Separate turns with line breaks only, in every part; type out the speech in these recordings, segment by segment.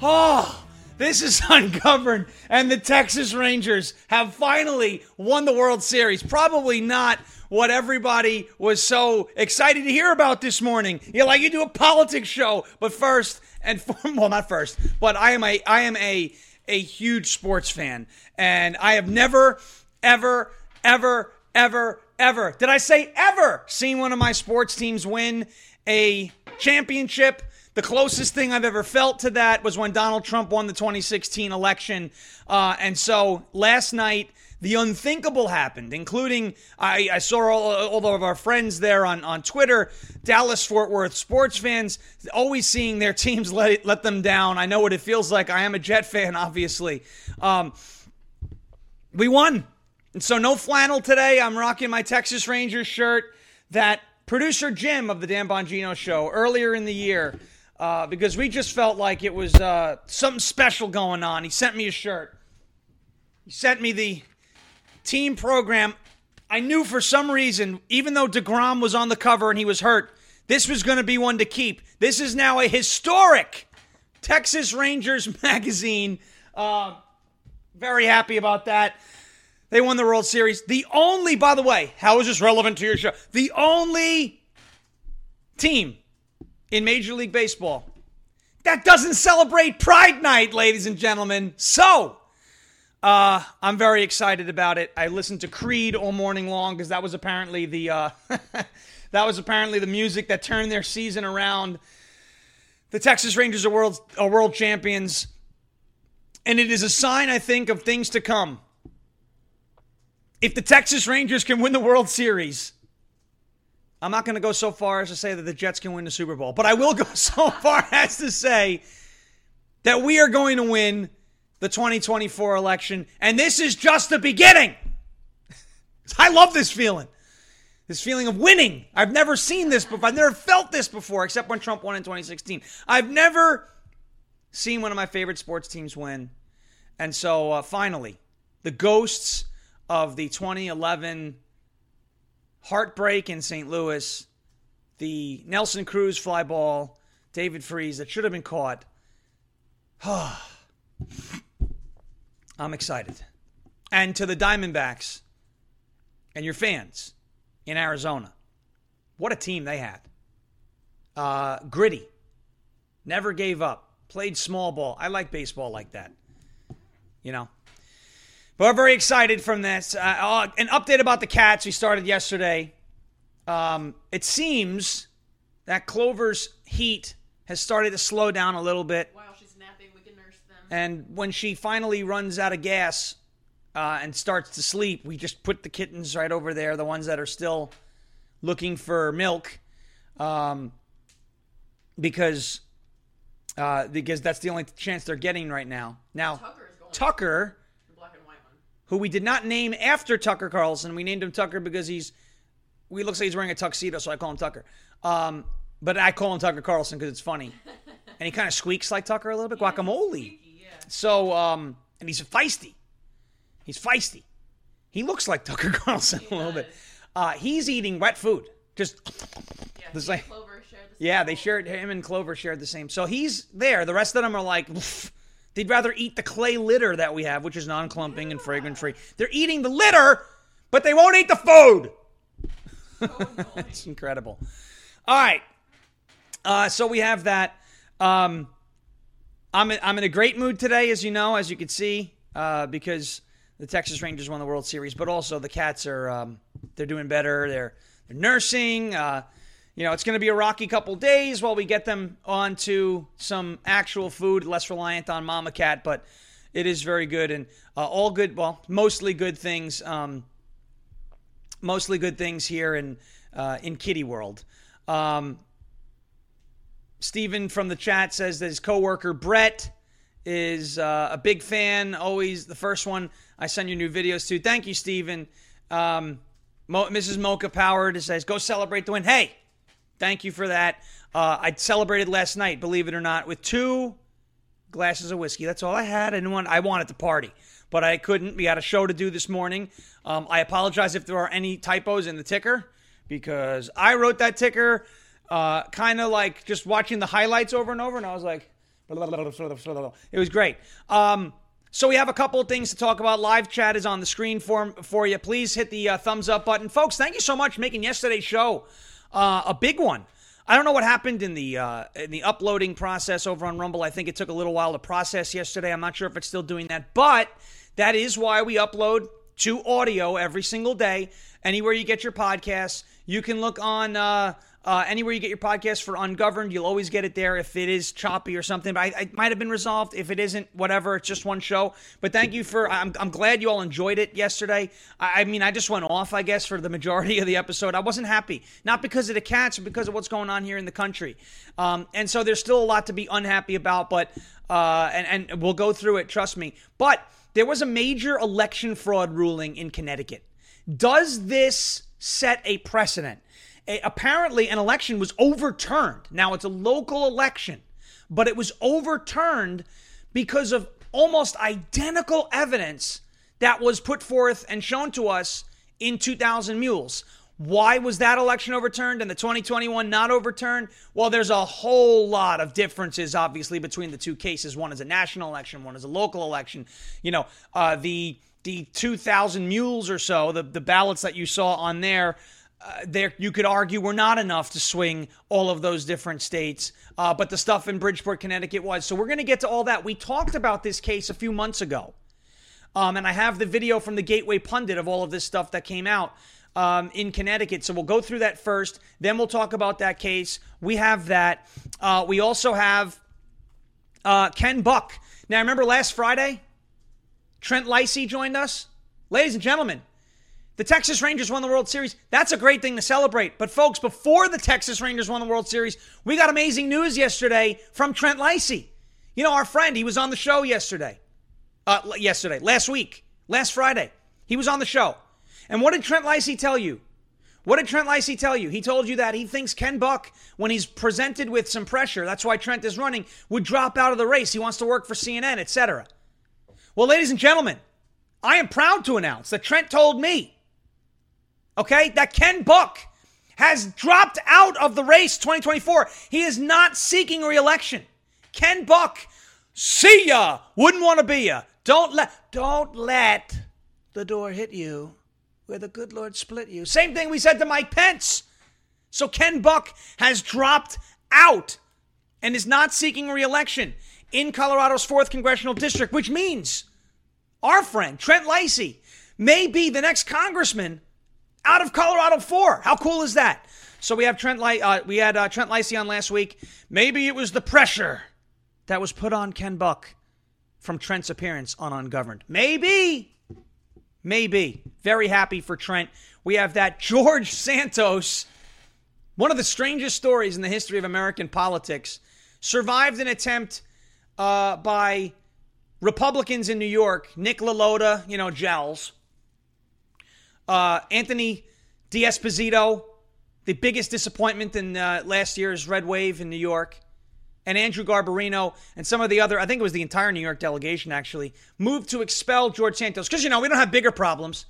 Oh, this is ungoverned, and the Texas Rangers have finally won the World Series. Probably not what everybody was so excited to hear about this morning. You're like you do a politics show, but first and well, not first, but I am a I am a a huge sports fan, and I have never, ever, ever, ever, ever, did I say ever, seen one of my sports teams win a championship. The closest thing I've ever felt to that was when Donald Trump won the 2016 election. Uh, and so last night, the unthinkable happened, including I, I saw all, all, of our friends there on, on Twitter, Dallas Fort Worth sports fans, always seeing their teams let, let them down. I know what it feels like. I am a Jet fan, obviously. Um, we won. And so no flannel today. I'm rocking my Texas Rangers shirt that producer Jim of the Dan Bongino show earlier in the year, uh, because we just felt like it was uh, something special going on. He sent me a shirt. He sent me the team program. I knew for some reason, even though DeGrom was on the cover and he was hurt, this was going to be one to keep. This is now a historic Texas Rangers magazine. Uh, very happy about that. They won the World Series. The only, by the way, how is this relevant to your show? The only team in Major League Baseball that doesn't celebrate Pride Night, ladies and gentlemen. So, uh, I'm very excited about it. I listened to Creed all morning long because that was apparently the uh, that was apparently the music that turned their season around. The Texas Rangers are world are world champions, and it is a sign, I think, of things to come. If the Texas Rangers can win the World Series, I'm not going to go so far as to say that the Jets can win the Super Bowl, but I will go so far as to say that we are going to win the 2024 election. And this is just the beginning. I love this feeling. This feeling of winning. I've never seen this before. I've never felt this before, except when Trump won in 2016. I've never seen one of my favorite sports teams win. And so uh, finally, the ghosts of the 2011 heartbreak in St. Louis, the Nelson Cruz fly ball, David Freese that should have been caught. I'm excited. And to the Diamondbacks and your fans in Arizona, what a team they had. Uh, gritty, never gave up, played small ball. I like baseball like that. You know? But we're very excited from this. Uh, uh, an update about the Cats. We started yesterday. Um, it seems that Clover's heat has started to slow down a little bit.
While she's napping, we can nurse them.
And when she finally runs out of gas uh, and starts to sleep, we just put the kittens right over there, the ones that are still looking for milk, um, because uh, because that's the only chance they're getting right now. Now,
Tucker is going.
Tucker,
The black and white one.
Who we did not name after Tucker Carlson, we named him Tucker because he's we looks like he's wearing a tuxedo, so I call him Tucker. Um, but I call him Tucker Carlson because it's funny, and he kind of squeaks like Tucker a little bit. Guacamole. So, um, and he's feisty. He's feisty. He looks like Tucker Carlson a little bit. Uh, he's eating wet food. Just
Yeah.
The same-
Clover shared the same
yeah, they shared him and Clover shared the same. So he's there. The rest of them are like, they'd rather eat the clay litter that we have, which is non-clumping and fragrant free. They're eating the litter, but they won't eat the food. it's incredible. All right. Uh, so we have that. Um, I'm in, I'm in a great mood today, as you know, as you can see, uh, because the Texas Rangers won the World Series, but also the Cats are um, they're doing better. They're they're nursing. Uh, you know, it's going to be a rocky couple days while we get them onto some actual food, less reliant on Mama Cat, but it is very good and uh, all good. Well, mostly good things. Um, mostly good things here in uh, in Kitty World. Um, Steven from the chat says that his coworker Brett is uh, a big fan. Always the first one I send you new videos to. Thank you, Steven. Um, Mo- Mrs. Mocha Power says, "Go celebrate the win." Hey, thank you for that. Uh, I celebrated last night, believe it or not, with two glasses of whiskey. That's all I had. I didn't want. I wanted to party, but I couldn't. We had a show to do this morning. Um, I apologize if there are any typos in the ticker because I wrote that ticker uh, kind of like just watching the highlights over and over, and I was like, it was great. Um, so we have a couple of things to talk about. Live chat is on the screen for for you. Please hit the uh, thumbs up button, folks. Thank you so much for making yesterday's show uh, a big one. I don't know what happened in the uh, in the uploading process over on Rumble. I think it took a little while to process yesterday. I'm not sure if it's still doing that, but that is why we upload to audio every single day. Anywhere you get your podcasts, you can look on uh, uh, anywhere you get your podcast for Ungoverned, you'll always get it there if it is choppy or something. But I, I might have been resolved. If it isn't, whatever. It's just one show. But thank you for. I'm, I'm glad you all enjoyed it yesterday. I, I mean, I just went off, I guess, for the majority of the episode. I wasn't happy, not because of the cats, but because of what's going on here in the country. Um, and so there's still a lot to be unhappy about. But uh, and and we'll go through it. Trust me. But there was a major election fraud ruling in Connecticut. Does this set a precedent? A, apparently, an election was overturned. Now, it's a local election, but it was overturned because of almost identical evidence that was put forth and shown to us in 2000 Mules. Why was that election overturned and the 2021 not overturned? Well, there's a whole lot of differences, obviously, between the two cases. One is a national election, one is a local election. You know, uh, the the 2,000 mules or so, the, the ballots that you saw on there, uh, there you could argue were not enough to swing all of those different states, uh, but the stuff in Bridgeport, Connecticut was. So we're going to get to all that. We talked about this case a few months ago, um, and I have the video from the Gateway Pundit of all of this stuff that came out. Um, in Connecticut. So we'll go through that first. Then we'll talk about that case. We have that. Uh, we also have uh, Ken Buck. Now, remember last Friday? Trent Leisy joined us. Ladies and gentlemen, the Texas Rangers won the World Series. That's a great thing to celebrate. But, folks, before the Texas Rangers won the World Series, we got amazing news yesterday from Trent Leisy. You know, our friend, he was on the show yesterday. Uh, yesterday, last week, last Friday. He was on the show. And what did Trent Leisy tell you? What did Trent Leisy tell you? He told you that he thinks Ken Buck, when he's presented with some pressure, that's why Trent is running, would drop out of the race. He wants to work for CNN, etc. Well, ladies and gentlemen, I am proud to announce that Trent told me, okay, that Ken Buck has dropped out of the race 2024. He is not seeking reelection. Ken Buck, see ya, wouldn't want to be ya. Don't let, don't let the door hit you where the good Lord split you. Same thing we said to Mike Pence. So Ken Buck has dropped out and is not seeking reelection in Colorado's 4th congressional district, which means our friend Trent Leisy may be the next congressman out of Colorado 4. How cool is that? So we have Trent uh, we had uh, Trent Leisy on last week. Maybe it was the pressure that was put on Ken Buck from Trent's appearance on Ungoverned. Maybe Maybe. Very happy for Trent. We have that George Santos, one of the strangest stories in the history of American politics, survived an attempt uh, by Republicans in New York, Nick LaLota, you know, gels, uh, Anthony D'Esposito, the biggest disappointment in uh, last year's red wave in New York, and Andrew Garbarino and some of the other, I think it was the entire New York delegation actually, moved to expel George Santos. Because, you know, we don't have bigger problems.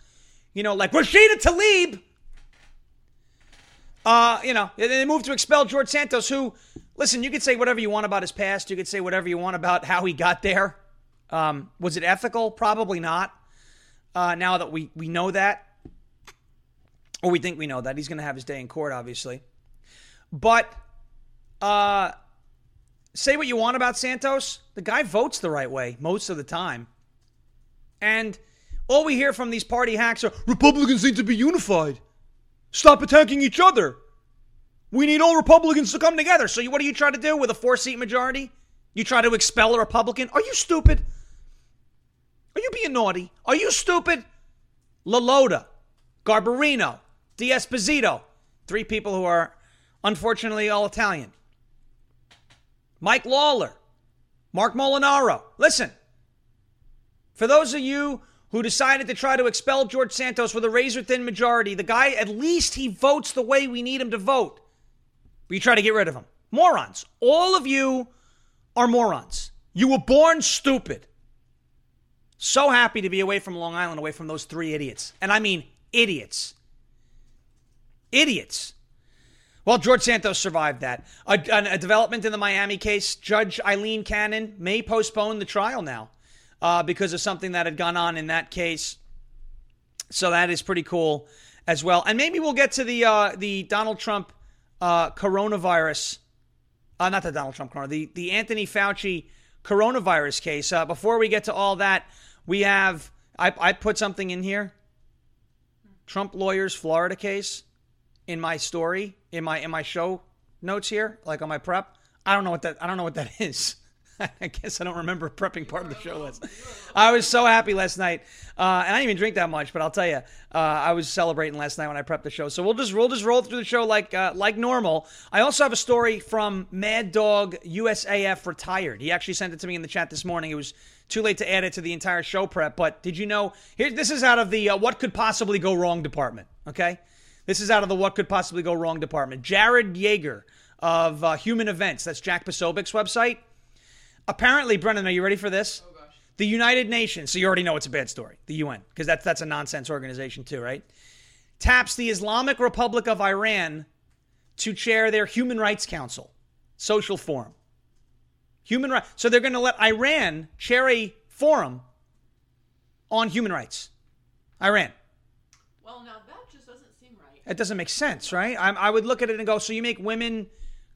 You know, like Rashida Tlaib. Uh, you know, they moved to expel George Santos, who, listen, you could say whatever you want about his past. You could say whatever you want about how he got there. Um, was it ethical? Probably not. Uh, now that we, we know that, or we think we know that, he's going to have his day in court, obviously. But, uh, say what you want about Santos, the guy votes the right way most of the time. And all we hear from these party hacks are Republicans need to be unified. Stop attacking each other. We need all Republicans to come together. So, what do you try to do with a four seat majority? You try to expel a Republican? Are you stupid? Are you being naughty? Are you stupid? LaLota, Garbarino, D'Esposito, three people who are unfortunately all Italian. Mike Lawler, Marc Molinaro. Listen, for those of you who decided to try to expel George Santos with a razor thin majority, the guy, at least he votes the way we need him to vote. But you try to get rid of him. Morons. All of you are morons. You were born stupid. So happy to be away from Long Island, away from those three idiots. And I mean idiots. Idiots. Well, George Santos survived that. A, a, development in the Miami case Judge Eileen Cannon may postpone the trial now uh, because of something that had gone on in that case. So that is pretty cool as well. And maybe we'll get to the uh, the Donald Trump uh, coronavirus, uh, not the Donald Trump corona, the the Anthony Fauci coronavirus case. Uh, before we get to all that, we have I, I put something in here. Trump lawyers Florida case in my story in my in my show notes here, like on my prep. I don't know what that I don't know what that is. I guess I don't remember prepping part of the show list. I was so happy last night, uh, and I didn't even drink that much. But I'll tell you, uh, I was celebrating last night when I prepped the show. So we'll just we'll just roll through the show like uh, like normal. I also have a story from Mad Dog USAF retired. He actually sent it to me in the chat this morning. It was too late to add it to the entire show prep. But did you know? Here, this is out of the uh, what could possibly go wrong department. Okay, this is out of the what could possibly go wrong department. Jared Yeager of uh, Human Events. That's Jack Posobiec's website Apparently, Brennan, are you ready for this?
Oh gosh.
The United Nations, so you already know it's a bad story, the UN, because that's, that's a nonsense organization too, right? Taps the Islamic Republic of Iran to chair their Human Rights Council, social forum. Human rights. So they're going to let Iran chair a forum on human rights. Iran.
Well, now that just doesn't
It doesn't make sense, right? I, I would look at it and go, so you make women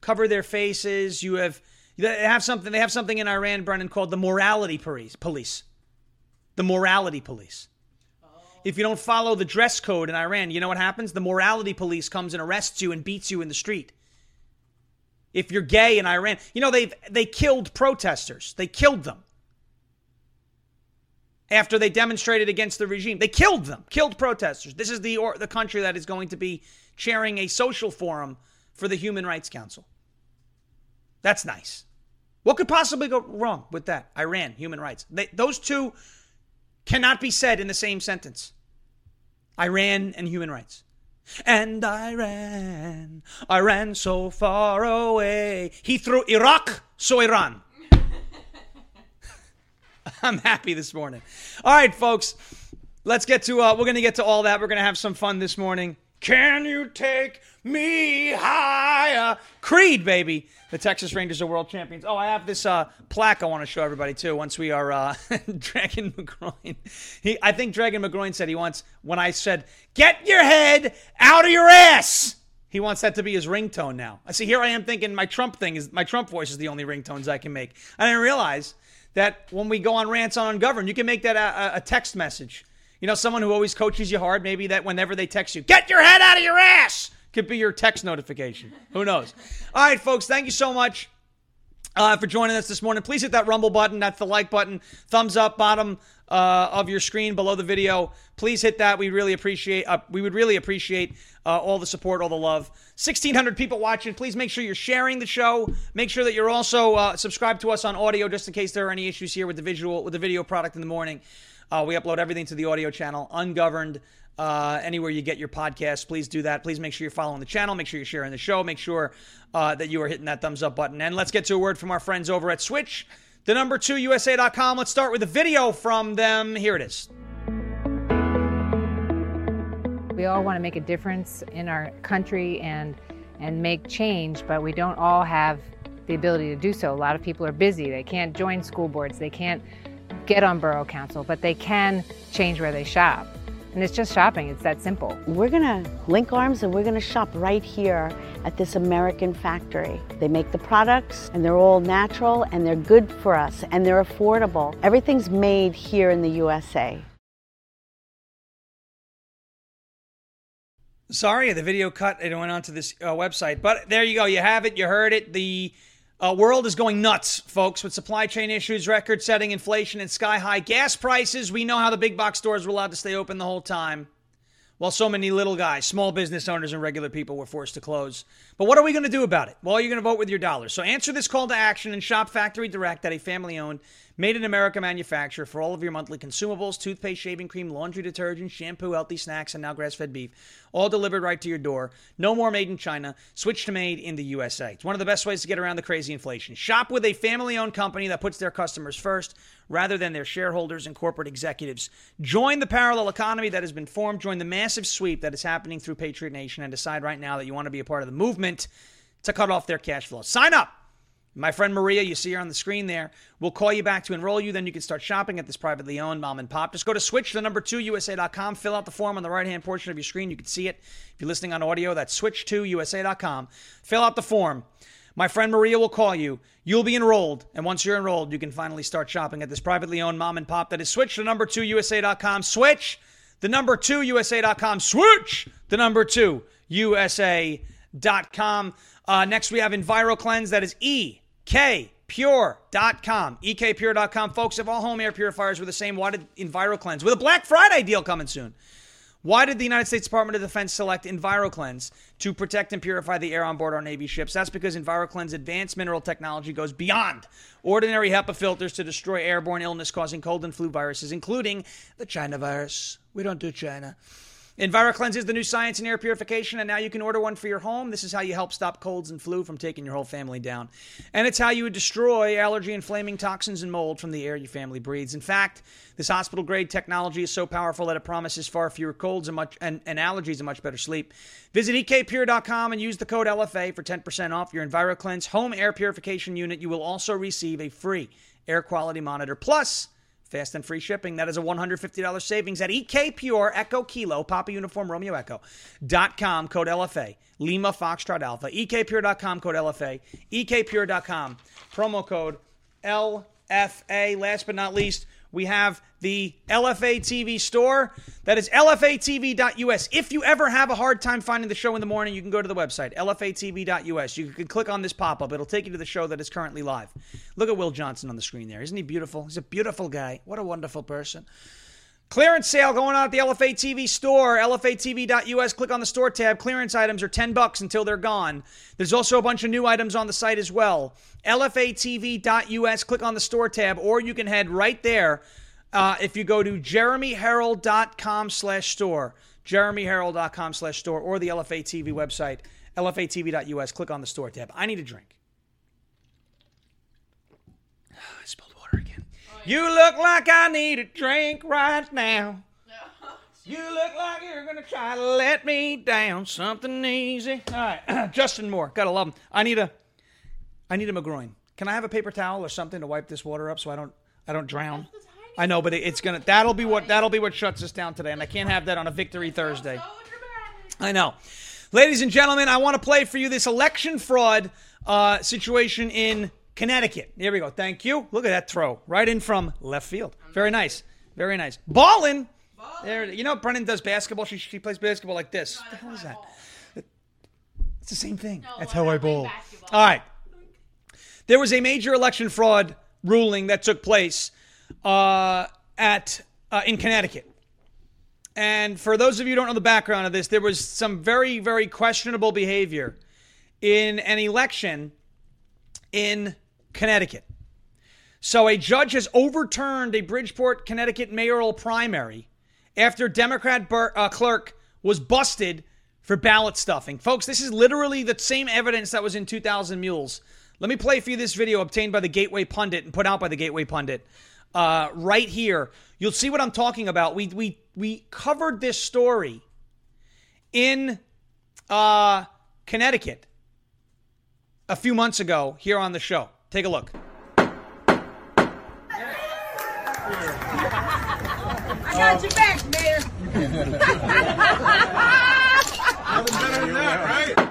cover their faces, you have they have something. They have something in Iran, Brennan, called the morality police. The morality police. If you don't follow the dress code in Iran, you know what happens? The morality police comes and arrests you and beats you in the street. If you're gay in Iran, you know they've they killed protesters. They killed them after they demonstrated against the regime. They killed them, killed protesters. This is the or, the country that is going to be chairing a social forum for the Human Rights Council. That's nice. What could possibly go wrong with that? Iran, human rights. They, those two cannot be said in the same sentence. Iran and human rights. And I ran, I ran so far away. He threw Iraq, so Iran. I'm happy this morning. All right, folks, let's get to, uh, we're to get to all that. We're to have some fun this morning. Can you take me higher? Creed, baby. The Texas Rangers are world champions. Oh, I have this uh, plaque I want to show everybody too. Once we are uh, Dragon McGroin, he, I think Dragon McGroin said he wants when I said, "Get your head out of your ass." He wants that to be his ringtone now. I see. Here I am thinking my Trump thing is my Trump voice is the only ringtones I can make. I didn't realize that when we go on rants on ungoverned, you can make that a, a text message. You know, someone who always coaches you hard. Maybe that whenever they text you, "Get your head out of your ass." Could be your text notification. Who knows? All right, folks, thank you so much uh, for joining us this morning. Please hit that rumble button. That's the like button. Thumbs up, bottom uh, of your screen below the video. Please hit that. We really appreciate. Uh, we would really appreciate uh, all the support, all the love. 1,600 people watching. Please make sure you're sharing the show. Make sure that you're also uh, subscribed to us on audio, just in case there are any issues here with the visual, with the video product in the morning. Uh, we upload everything to the audio channel, ungoverned uh, anywhere you get your podcast. Please do that. Please make sure you're following the channel. Make sure you're sharing the show. Make sure uh, that you are hitting that thumbs up button. And let's get to a word from our friends over at Switch, the number two USA.com. Let's start with a video from them. Here it is.
We all want to make a difference in our country and and make change, but we don't all have the ability to do so. A lot of people are busy. They can't join school boards. They can't get on borough council, but they can change where they shop. And it's just shopping, it's that simple.
We're gonna link arms and we're gonna shop right here at this American factory. They make the products and they're all natural and they're good for us and they're affordable. Everything's made here in the USA.
Sorry, the video cut. It went onto this uh, website, but there you go. You have it. You heard it. The uh, world is going nuts, folks, with supply chain issues, record setting inflation, and sky high gas prices. We know how the big box stores were allowed to stay open the whole time. while so many little guys, small business owners, and regular people were forced to close. But what are we going to do about it? Well, you're going to vote with your dollars. So answer this call to action and shop Factory Direct at a family owned, made in America manufacturer for all of your monthly consumables toothpaste, shaving cream, laundry detergent, shampoo, healthy snacks, and now grass fed beef. All delivered right to your door. No more made in China. Switch to made in the USA. It's one of the best ways to get around the crazy inflation. Shop with a family owned company that puts their customers first rather than their shareholders and corporate executives. Join the parallel economy that has been formed. Join the massive sweep that is happening through Patriot Nation and decide right now that you want to be a part of the movement to cut off their cash flow. Sign up. My friend Maria, you see her on the screen there, will call you back to enroll you. Then you can start shopping at this privately owned mom and pop. Just go to switch to number two USA.com, fill out the form on the right hand portion of your screen. You can see it. If you're listening on audio, that's switch to USA.com. Fill out the form. My friend Maria will call you. You'll be enrolled. And once you're enrolled, you can finally start shopping at this privately owned mom and pop that is switch to number two USA.com. Switch the number two USA.com. Switch the number two USA.com. Uh, next, we have EnviroKlenz. That is E K pure.com ekpure.com folks if all home air purifiers were the same why did EnviroKlenz with a black friday deal coming soon why did the United States Department of Defense select EnviroKlenz to protect and purify the air on board our Navy ships? That's because EnviroKlenz advanced mineral technology goes beyond ordinary HEPA filters to destroy airborne illness causing cold and flu viruses, including the China virus. We don't do China. EnviroKlenz is the new science in air purification, and now you can order one for your home. This is how you help stop colds and flu from taking your whole family down. And it's how you would destroy allergy inflaming toxins and mold from the air your family breathes. In fact, this hospital grade technology is so powerful that it promises far fewer colds and, much, and, and allergies and much better sleep. Visit ekpure.com and use the code LFA for 10% off your EnviroKlenz home air purification unit. You will also receive a free air quality monitor. Plus, Fast and free shipping. That is a $150 savings at EK Pure Echo Kilo, Papa Uniform Romeo Echo, dot com, code LFA, Lima Foxtrot Alpha, EKPure.com, code LFA, EKPure.com, promo code LFA. Last but not least, we have the LFA TV store. That is LFATV.us. If you ever have a hard time finding the show in the morning, you can go to the website, LFATV.us. You can click on this pop up, it'll take you to the show that is currently live. Look at Will Johnson on the screen there. Isn't he beautiful? He's a beautiful guy. What a wonderful person. Clearance sale going on at the LFA TV store, LFATV.us. Click on the store tab. Clearance items are 10 bucks until they're gone. There's also a bunch of new items on the site as well. LFATV.us. Click on the store tab, or you can head right there uh, if you go to jeremyherald.com slash store, jeremyherald.com slash store, or the LFA TV website, LFATV.us. Click on the store tab. I need a drink. I spilled water again. You look like I need a drink right now. You look like you're gonna try to let me down. Something easy. All right, Justin Moore, gotta love him. I need a, I need a McGroin. Can I have a paper towel or something to wipe this water up so I don't, I don't drown? I know, but it, it's gonna. That'll be what. That'll be what shuts us down today, and I can't have that on a Victory Thursday. I know. Ladies and gentlemen, I want to play for you this election fraud uh, situation in Connecticut. Here we go. Thank you. Look at that throw right in from left field. Very nice. Very nice. Ballin'. There. You know, Brennan does basketball. She, she plays basketball like this. What the hell is that? It's the same thing. That's how I ball. All right. There was a major election fraud ruling that took place uh, at uh, in Connecticut. And for those of you who don't know the background of this, there was some very, very questionable behavior in an election in Connecticut. So a judge has overturned a Bridgeport, Connecticut mayoral primary after Democrat Bur- uh, clerk was busted for ballot stuffing. Folks, this is literally the same evidence that was in 2000 Mules. Let me play for you this video obtained by the Gateway Pundit and put out by the Gateway Pundit uh, right here. You'll see what I'm talking about. We we we covered this story in uh, Connecticut a few months ago here on the show. Take a look.
I got your back, Mayor.
Nothing better than that, right?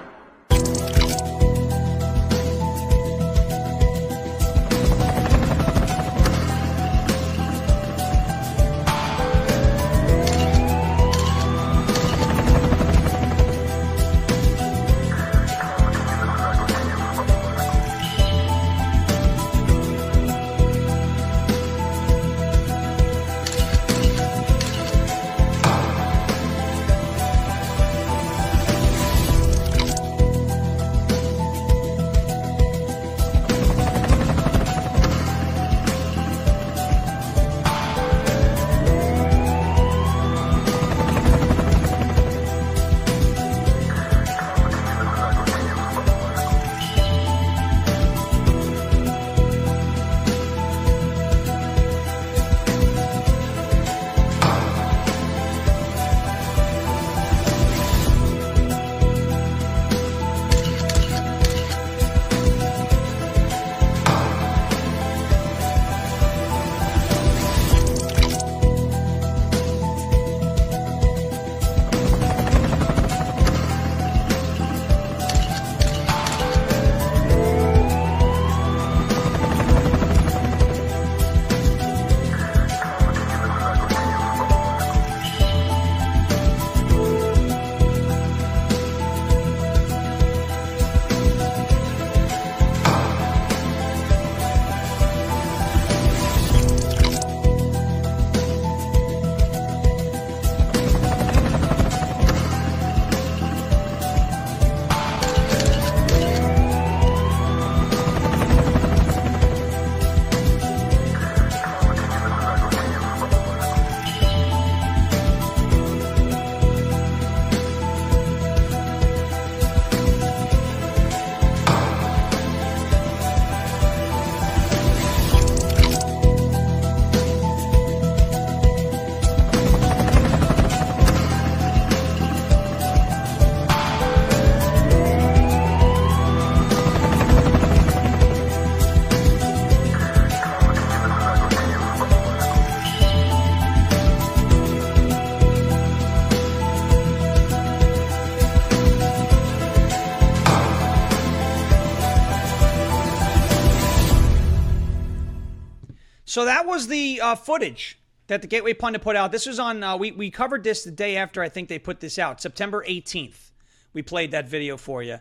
So that was the uh, footage that the Gateway Pundit put out. This was on, uh, we, we covered this the day after I think they put this out, September 18th. We played that video for you.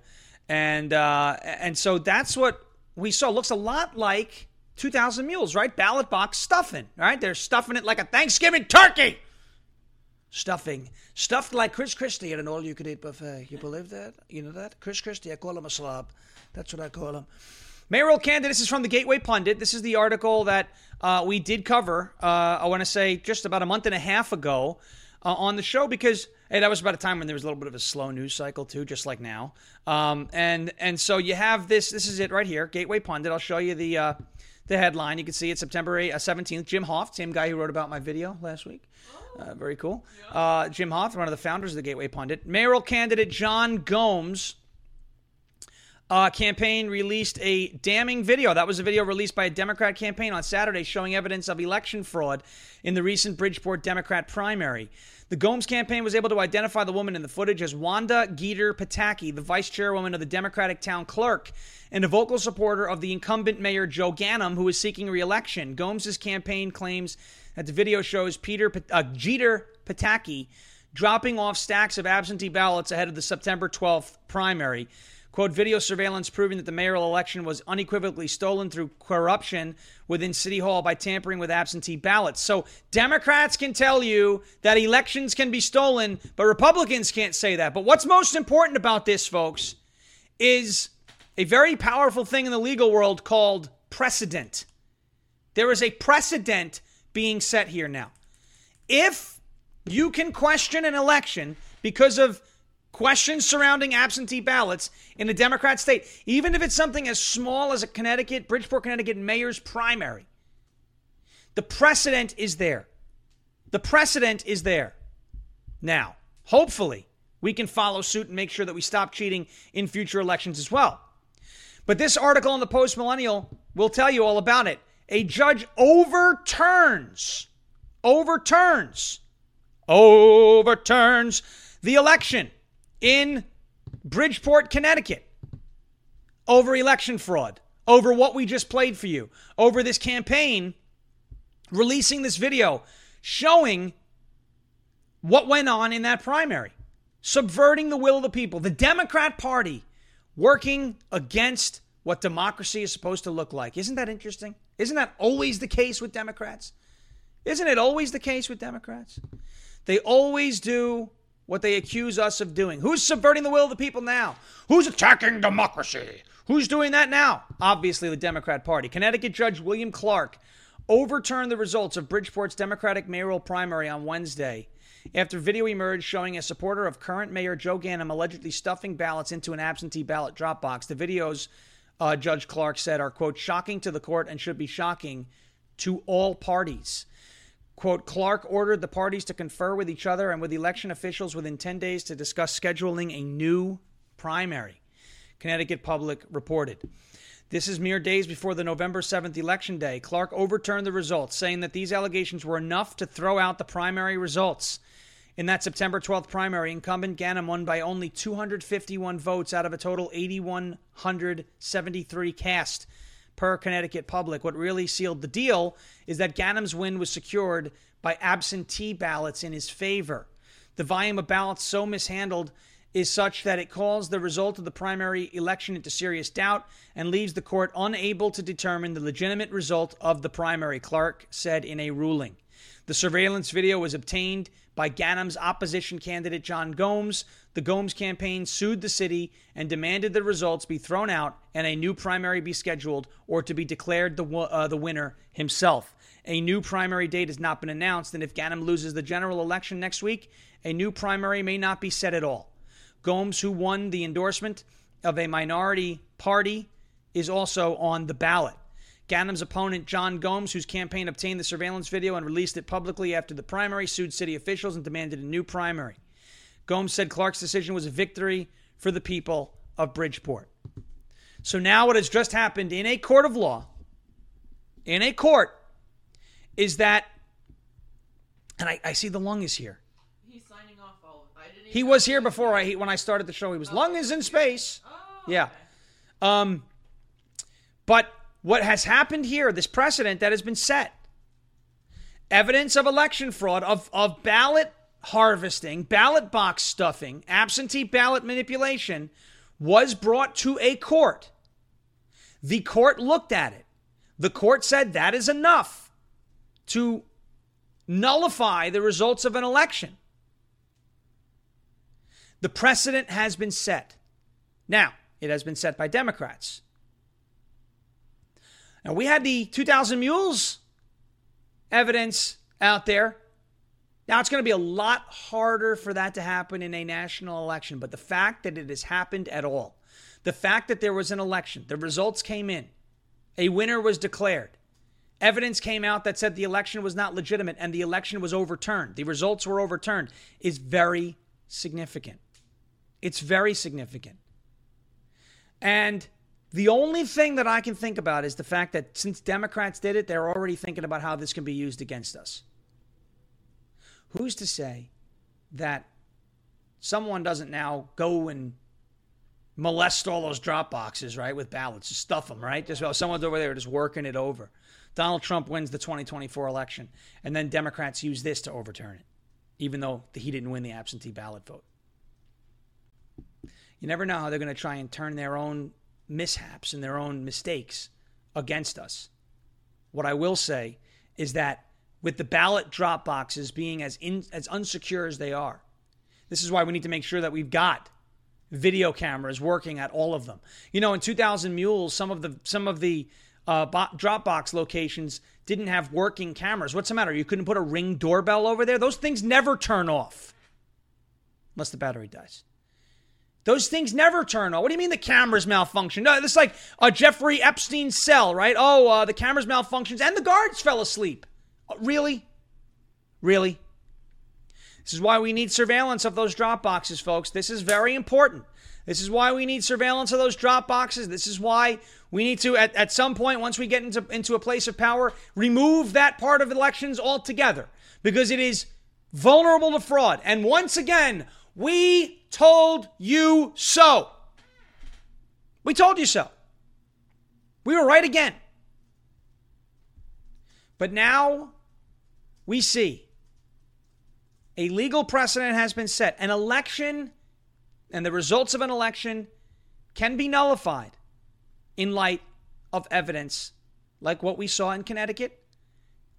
And, uh, and so that's what we saw. Looks a lot like 2,000 Mules, right? Ballot box stuffing, right? They're stuffing it like a Thanksgiving turkey. Stuffing. Stuffed like Chris Christie at an all you could eat buffet. You believe that? You know that? Chris Christie, I call him a slob. That's what I call him. Mayoral candidate. This is from the Gateway Pundit. This is the article that uh, we did cover. Uh, I want to say just about a month and a half ago uh, on the show because hey, that was about a time when there was a little bit of a slow news cycle too, just like now. Um, and and so you have this. This is it right here, Gateway Pundit. I'll show you the uh, the headline. You can see it September 8, uh, 17th. Jim Hoft, same guy who wrote about my video last week. Uh, very cool. Uh, Jim Hoft, one of the founders of the Gateway Pundit. Mayoral candidate John Gomes uh, campaign released a damning video. That was a video released by a Democrat campaign on Saturday showing evidence of election fraud in the recent Bridgeport Democrat primary. The Gomes campaign was able to identify the woman in the footage as Wanda Geter Pataky, the vice chairwoman of the Democratic town clerk and a vocal supporter of the incumbent mayor Joe Ganim, who is seeking re-election. Gomes's campaign claims that the video shows Peter uh, Geter Pataky dropping off stacks of absentee ballots ahead of the September 12th primary. Quote, video surveillance proving that the mayoral election was unequivocally stolen through corruption within City Hall by tampering with absentee ballots. So Democrats can tell you that elections can be stolen, but Republicans can't say that. But what's most important about this, folks, is a very powerful thing in the legal world called precedent. There is a precedent being set here now. If you can question an election because of questions surrounding absentee ballots in a Democrat state, even if it's something as small as a Connecticut, Bridgeport, Connecticut mayor's primary. The precedent is there. The precedent is there. Now, hopefully, we can follow suit and make sure that we stop cheating in future elections as well. But this article in the Post Millennial will tell you all about it. A judge overturns, overturns, overturns the election in Bridgeport, Connecticut over election fraud, over what we just played for you, over this campaign releasing this video showing what went on in that primary, subverting the will of the people. The Democrat Party working against what democracy is supposed to look like. Isn't that interesting? Isn't that always the case with Democrats? Isn't it always the case with Democrats? They always do what they accuse us of doing. Who's subverting the will of the people now? Who's attacking democracy? Who's doing that now? Obviously, the Democrat Party. Connecticut Judge William Clark overturned the results of Bridgeport's Democratic mayoral primary on Wednesday after video emerged showing a supporter of current Mayor Joe Ganim allegedly stuffing ballots into an absentee ballot drop box. The videos, uh, Judge Clark said, are, quote, shocking to the court and should be shocking to all parties. Quote, Clark ordered the parties to confer with each other and with election officials within 10 days to discuss scheduling a new primary. Connecticut Public reported. This is mere days before the November 7th election day. Clark overturned the results, saying that these allegations were enough to throw out the primary results. In that September 12th primary, incumbent Ganim won by only 251 votes out of a total 8,173 cast per Connecticut Public. What really sealed the deal is that Ganim's win was secured by absentee ballots in his favor. The volume of ballots so mishandled is such that it calls the result of the primary election into serious doubt and leaves the court unable to determine the legitimate result of the primary, Clark said in a ruling. The surveillance video was obtained by Ganim's opposition candidate John Gomes. The Gomes campaign sued the city and demanded the results be thrown out and a new primary be scheduled or to be declared the, uh, the winner himself. A new primary date has not been announced, and if Ganim loses the general election next week, a new primary may not be set at all. Gomes, who won the endorsement of a minority party, is also on the ballot. Ganim's opponent, John Gomes, whose campaign obtained the surveillance video and released it publicly after the primary, sued city officials and demanded a new primary. Gomes said Clark's decision was a victory for the people of Bridgeport. So now, what has just happened in a court of law, in a court, is that, and I, I see the lung is here.
He's signing off all. I didn't.
He was here before I when I started the show. He was lung is in space.
Oh,
Yeah.
okay.
Um, but what has happened here, this precedent that has been set. Evidence of election fraud, of, of ballot harvesting, ballot box stuffing, absentee ballot manipulation was brought to a court. The court looked at it. The court said that is enough to nullify the results of an election. The precedent has been set. Now, it has been set by Democrats. Now, we had the 2000 Mules evidence out there. Now, it's going to be a lot harder for that to happen in a national election, but the fact that it has happened at all, the fact that there was an election, the results came in, a winner was declared, evidence came out that said the election was not legitimate and the election was overturned, the results were overturned, is very significant. It's very significant. And the only thing that I can think about is the fact that since Democrats did it, they're already thinking about how this can be used against us. Who's to say that someone doesn't now go and molest all those drop boxes, right, with ballots, just stuff them, right? Just well, someone's over there just working it over. Donald Trump wins the 2024 election, and then Democrats use this to overturn it, even though he didn't win the absentee ballot vote. You never know how they're going to try and turn their own mishaps and their own mistakes against us. What I will say is that with the ballot drop boxes being as in, as unsecure as they are, this is why we need to make sure that we've got video cameras working at all of them. You know, in 2000 Mules, some of the some of the uh, bo- locations didn't have working cameras. What's the matter? You couldn't put a ring doorbell over there? Those things never turn off unless the battery dies. Those things never turn on. What do you mean the cameras malfunction? No, this is like a Jeffrey Epstein cell, right? Oh, uh, the cameras malfunctions and the guards fell asleep. Uh, really? Really? This is why we need surveillance of those drop boxes, folks. This is very important. This is why we need surveillance of those drop boxes. This is why we need to, at, at some point, once we get into, into a place of power, remove that part of elections altogether because it is vulnerable to fraud. And once again, we told you so. We told you so. We were right again. But now we see a legal precedent has been set. An election and the results of an election can be nullified in light of evidence like what we saw in Connecticut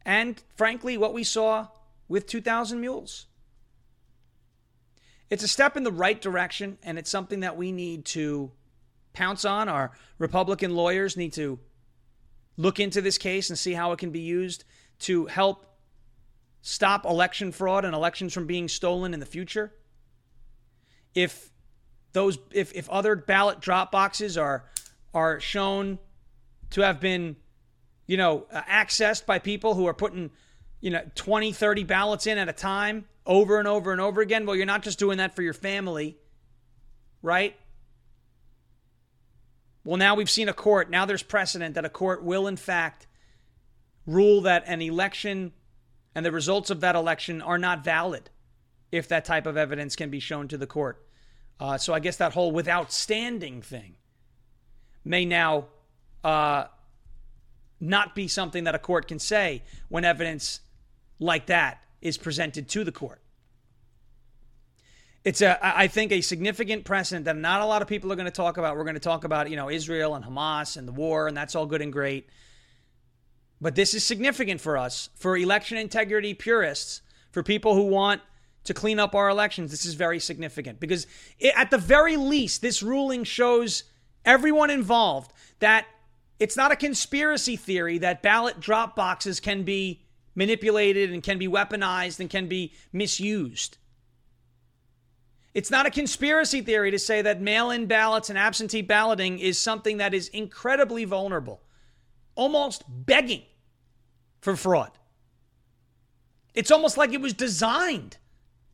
and, frankly, what we saw with 2,000 Mules. It's a step in the right direction, and it's something that we need to pounce on. Our Republican lawyers need to look into this case and see how it can be used to help stop election fraud and elections from being stolen in the future. If those if, if other ballot drop boxes are are shown to have been you know accessed by people who are putting you know 20 30 ballots in at a time over and over and over again. Well you're not just doing that for your family right? Well now we've seen a court. Now there's precedent that a court will in fact rule that an election and the results of that election are not valid if that type of evidence can be shown to the court. Uh, so i guess that whole without standing thing may now uh, not be something that a court can say when evidence like that is presented to the court. It's a, I think, a significant precedent that not a lot of people are going to talk about. We're going to talk about, you know, Israel and Hamas and the war, and that's all good and great. But this is significant for us, for election integrity purists, for people who want to clean up our elections. This is very significant because, it, at the very least, this ruling shows everyone involved that it's not a conspiracy theory that ballot drop boxes can be manipulated and can be weaponized and can be misused. It's not a conspiracy theory to say that mail in ballots and absentee balloting is something that is incredibly vulnerable, almost begging for fraud. It's almost like it was designed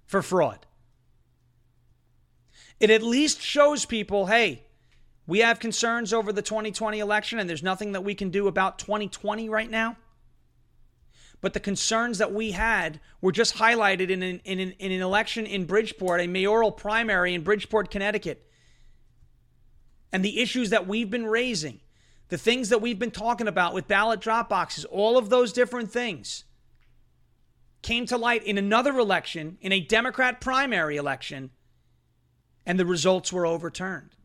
for fraud. It at least shows people hey, we have concerns over the 2020 election, and there's nothing that we can do about 2020 right now. But the concerns that we had were just highlighted in an, in an, in an election in Bridgeport, a mayoral primary in Bridgeport, Connecticut. And the issues that we've been raising, the things that we've been talking about with ballot drop boxes, all of those different things came to light in another election, in a Democrat primary election, and the results were overturned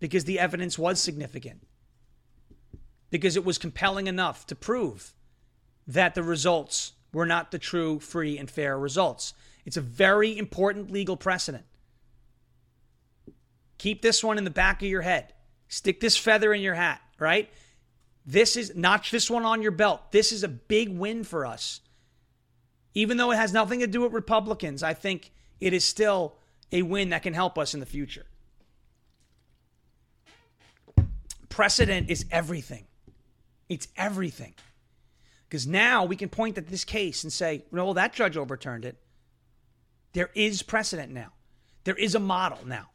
because the evidence was significant, because it was compelling enough to prove that the results were not the true, free, and fair results. It's a very important legal precedent. Keep this one in the back of your head. Stick this feather in your hat, right? This is notch this one on your belt. This is a big win for us. Even though it has nothing to do with Republicans, I think it is still a win that can help us in the future. Precedent is everything. It's everything. Because now we can point at this case and say, no, that judge overturned it. There is precedent now. There is a model now.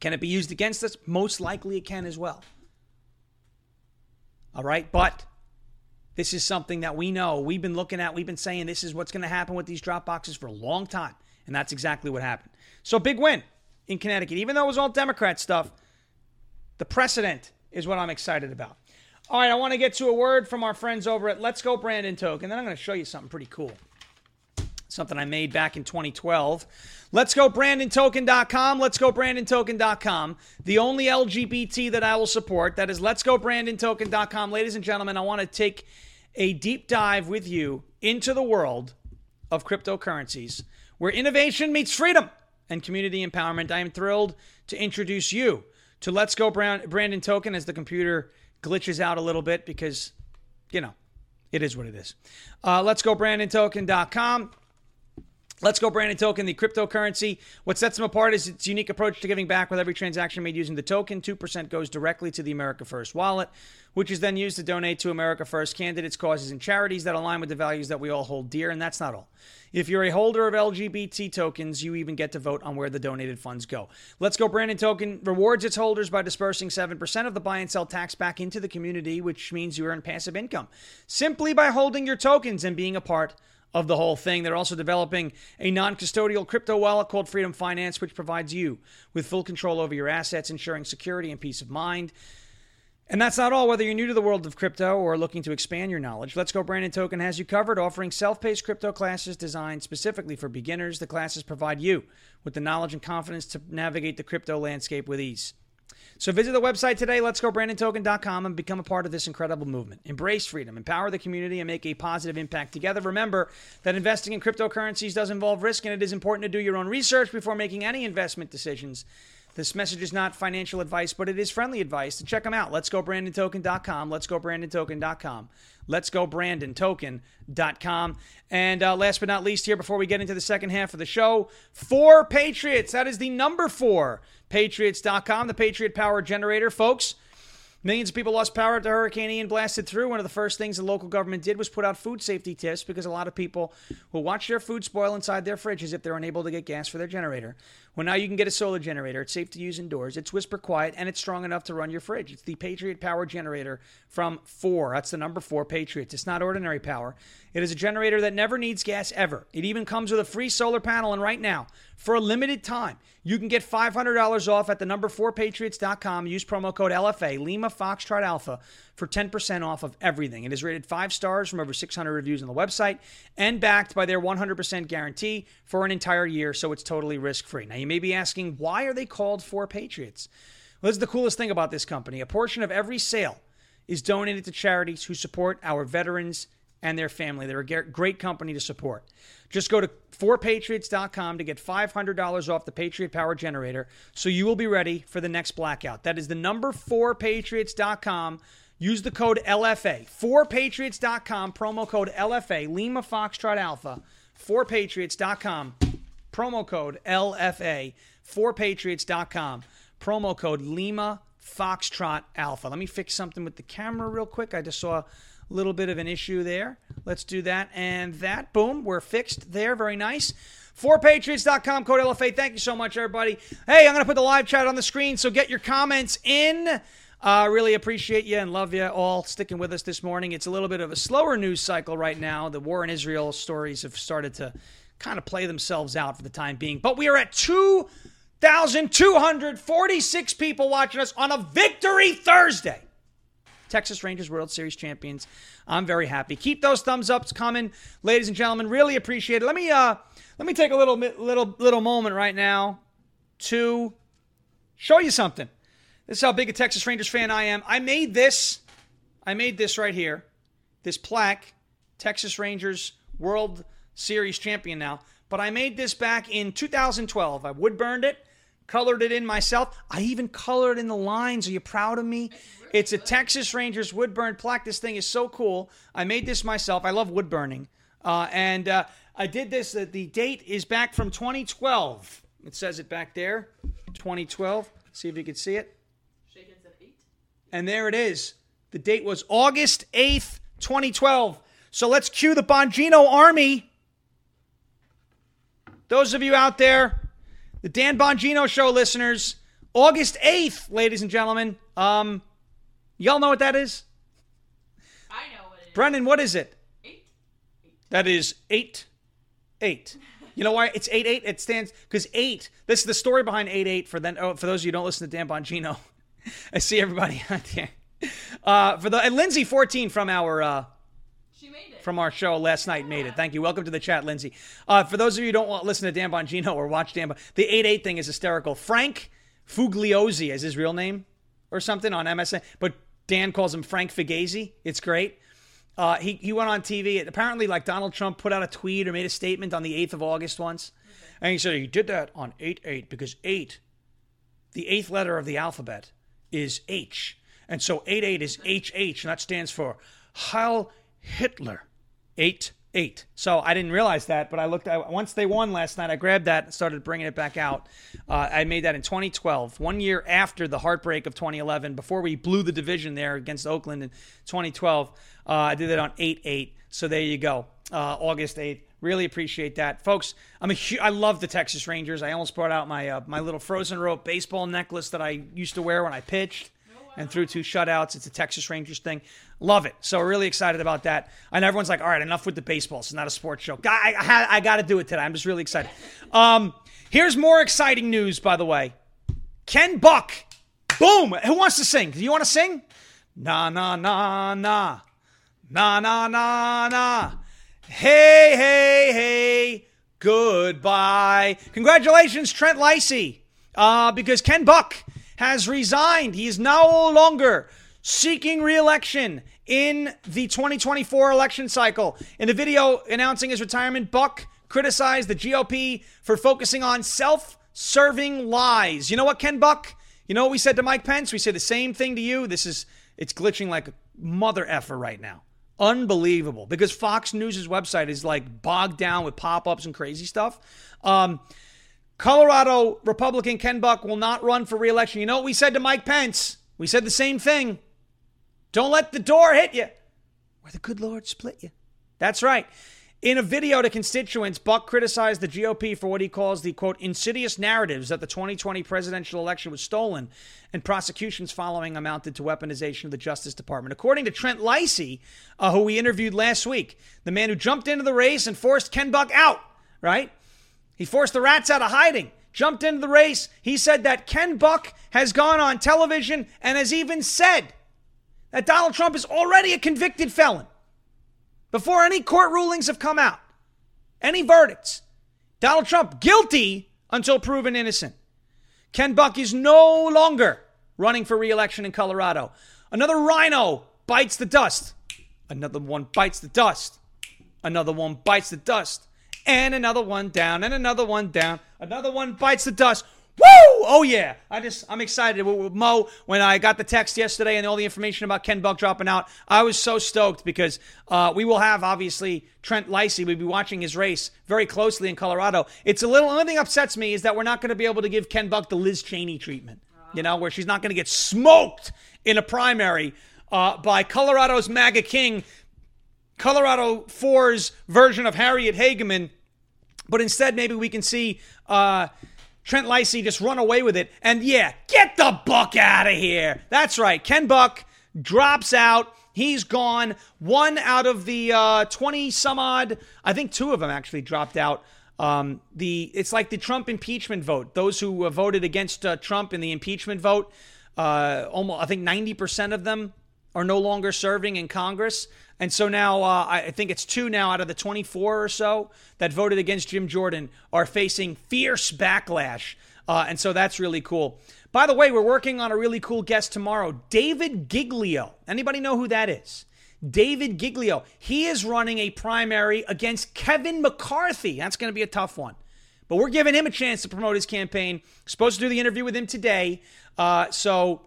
Can it be used against us? Most likely it can as well. All right. But this is something that we know. We've been looking at, we've been saying this is what's going to happen with these drop boxes for a long time. And that's exactly what happened. So, big win in Connecticut. Even though it was all Democrat stuff, the precedent is what I'm excited about. All right, I want to get to a word from our friends over at Let's Go Brandon Token. Then I'm going to show you something pretty cool. Something I made back in 2012. Let's go BrandonToken.com. Let's go BrandonToken.com. The only LGBT that I will support. That is Let's go BrandonToken.com. Ladies and gentlemen, I want to take a deep dive with you into the world of cryptocurrencies where innovation meets freedom and community empowerment. I am thrilled to introduce you to Let's Go Brandon Token as the computer glitches out a little bit because, you know, it is what it is. Uh, let's go BrandonToken.com. Let's go Brandon Token, the cryptocurrency. What sets them apart is its unique approach to giving back with every transaction made using the token. 2% goes directly to the America First wallet, which is then used to donate to America First candidates, causes, and charities that align with the values that we all hold dear. And that's not all. If you're a holder of LGBT tokens, you even get to vote on where the donated funds go. Let's Go Brandon Token rewards its holders by dispersing 7% of the buy and sell tax back into the community, which means you earn passive income simply by holding your tokens and being a part of the whole thing. They're also developing a non custodial crypto wallet called Freedom Finance, which provides you with full control over your assets, ensuring security and peace of mind. And that's not all. Whether you're new to the world of crypto or looking to expand your knowledge, Let's Go Brandon Token has you covered, offering self paced crypto classes designed specifically for beginners. The classes provide you with the knowledge and confidence to navigate the crypto landscape with ease. So visit the website today, let's go brandontoken.com and become a part of this incredible movement. Embrace freedom, empower the community, and make a positive impact together. Remember that investing in cryptocurrencies does involve risk, and it is important to do your own research before making any investment decisions. This message is not financial advice, but it is friendly advice. To check them out, let's go brandontoken.com. Let's go brandontoken.com. Let's go brandontoken.com. And uh, last but not least, here before we get into the second half of the show, four Patriots. That is the number four Patriots.com, the Patriot Power Generator. Folks, Millions of people lost power after Hurricane Ian blasted through. One of the first things the local government did was put out food safety tips because a lot of people will watch their food spoil inside their fridges if they're unable to get gas for their generator. Well, now you can get a solar generator. It's safe to use indoors. It's whisper quiet and it's strong enough to run your fridge. It's the Patriot Power Generator from 4. That's the number 4 Patriots. It's not ordinary power. It is a generator that never needs gas ever. It even comes with a free solar panel and right now, for a limited time, you can get $500 off at the number 4patriots.com. Use promo code LFA, Lima Foxtrot Alpha, for 10% off of everything. It is rated five stars from over 600 reviews on the website and backed by their 100% guarantee for an entire year, so it's totally risk free. Now, you may be asking, why are they called 4 Patriots? Well, this is the coolest thing about this company. A portion of every sale is donated to charities who support our veterans and their family. They're a great company to support. Just go to 4patriots.com to get $500 off the Patriot Power Generator so you will be ready for the next blackout. That is the number 4patriots.com. Use the code LFA. 4patriots.com, promo code LFA, Lima Foxtrot Alpha. 4patriots.com, promo code LFA. 4patriots.com, promo code Lima Foxtrot Alpha. Let me fix something with the camera real quick. I just saw a little bit of an issue there. Let's do that and that. Boom, we're fixed there. Very nice. 4patriots.com, code LFA. Thank you so much, everybody. Hey, I'm going to put the live chat on the screen, so get your comments in. Uh, really appreciate you and love you all sticking with us this morning. It's a little bit of a slower news cycle right now. The war in Israel stories have started to kind of play themselves out for the time being. But we are at 2,246 people watching us on a Victory Thursday. Texas Rangers World Series champions. I'm very happy. Keep those thumbs ups coming, ladies and gentlemen. Really appreciate it. Let me uh let me take a little little little moment right now to show you something. This is how big a Texas Rangers fan I am. I made this. I made this right here. This plaque, Texas Rangers World Series champion now. But I made this back in 2012. I wood burned it, colored it in myself. I even colored in the lines. Are you proud of me? It's a Texas Rangers wood burned plaque. This thing is so cool. I made this myself. I love wood burning. Uh, and uh, I did this. Uh, the date is back from 2012. It says it back there, 2012. See if you can see it. And there it is. The date was August 8th, 2012. So let's cue the Bongino Army. Those of you out there, the Dan Bongino Show listeners, August 8th, ladies and gentlemen. Um, y'all know what that is?
I know what it is.
Brendan, what is it?
Eight.
That is 8 8. You know why it's 8 8? It stands because 8. This is the story behind 8 8 for, then, oh, for those of you who don't listen to Dan Bongino. I see everybody out there. Uh, for the and Lindsay 14 from our uh,
She made it.
From our show last night made it. Thank you. Welcome to the chat, Lindsay. Uh, for those of you who don't want listen to Dan Bongino or watch Dan, Bon- the 8-8 thing is hysterical. Frank Figliuzzi is his real name or something on MSN, but Dan calls him Frank Fugazi. It's great. Uh, he, he went on TV. Apparently, like Donald Trump put out a tweet or made a statement on the 8th of August once. And he said he did that on 8 8 because 8, the eighth letter of the alphabet, is H. And so 8 8 is HH, and that stands for Heil Hitler. 8 8. So I didn't realize that, but I looked. I, once they won last night, I grabbed that and started bringing it back out. Uh, I made that in 2012, one year after the heartbreak of 2011, before we blew the division there against Oakland in 2012. Uh, I did that on 8 8. So there you go, uh, August 8th. Really appreciate that, folks. I'm a hu- I love the Texas Rangers. I almost brought out my uh, my little frozen rope baseball necklace that I used to wear when I pitched and threw two shutouts. It's a Texas Rangers thing. Love it. So really excited about that. And everyone's like, all right, enough with the baseball. It's not a sports show. I, I, I got to do it today. I'm just really excited. Um, here's more exciting news, by the way. Ken Buck. Boom. Who wants to sing? Do you want to sing? Na, na, na, na. Na, na, na, na. Hey, hey, hey. Goodbye. Congratulations, Trent Leisy. Uh, because Ken Buck has resigned. He is no longer seeking re-election in the 2024 election cycle. In a video announcing his retirement, Buck criticized the GOP for focusing on self-serving lies. You know what, Ken Buck? You know what we said to Mike Pence? We said the same thing to you. This is it's glitching like a mother effer right now. Unbelievable. Because Fox News' website is like bogged down with pop-ups and crazy stuff. Um, Colorado Republican Ken Buck will not run for reelection. You know what we said to Mike Pence? We said the same thing. Don't let the door hit you where the good Lord split you. That's right. In a video to constituents, Buck criticized the GOP for what he calls the quote insidious narratives that the 2020 presidential election was stolen and prosecutions following amounted to weaponization of the Justice Department. According to Trent Leisy, uh, who we interviewed last week, the man who jumped into the race and forced Ken Buck out, right? He forced the rats out of hiding, jumped into the race. He said that Ken Buck has gone on television and has even said that Donald Trump is already a convicted felon before any court rulings have come out, any verdicts. Donald Trump guilty until proven innocent. Ken Buck is no longer running for reelection in Colorado. Another rhino bites the dust. Another one bites the dust. Another one bites the dust. And another one down. And another one down. Another one bites the dust. Woo! Oh yeah! I just I'm excited with, Mo when I got the text yesterday and all the information about Ken Buck dropping out. I was so stoked because uh, we will have obviously Trent Leisy. We'll be watching his race very closely in Colorado. It's a little. Only thing upsets me is that we're not going to be able to give Ken Buck the Liz Cheney treatment. You know, where she's not going to get smoked in a primary uh, by Colorado's MAGA king, Colorado 4's version of Harriet Hageman. But instead, maybe we can see uh, Trent Leisy just run away with it. And yeah, get the Buck out of here. That's right. Ken Buck drops out. He's gone. One out of the uh, 20 some odd, I think two of them actually dropped out. Um, the It's like the Trump impeachment vote. Those who uh, voted against uh, Trump in the impeachment vote, uh, almost I think 90% of them are no longer serving in Congress. And so now uh, I think it's two now out of the 24 or so that voted against Jim Jordan are facing fierce backlash. Uh, and so that's really cool. By the way, we're working on a really cool guest tomorrow, David Giglio. Anybody know who that is? David Giglio. He is running a primary against Kevin McCarthy. That's going to be a tough one. But we're giving him a chance to promote his campaign. Supposed to do the interview with him today. Uh, so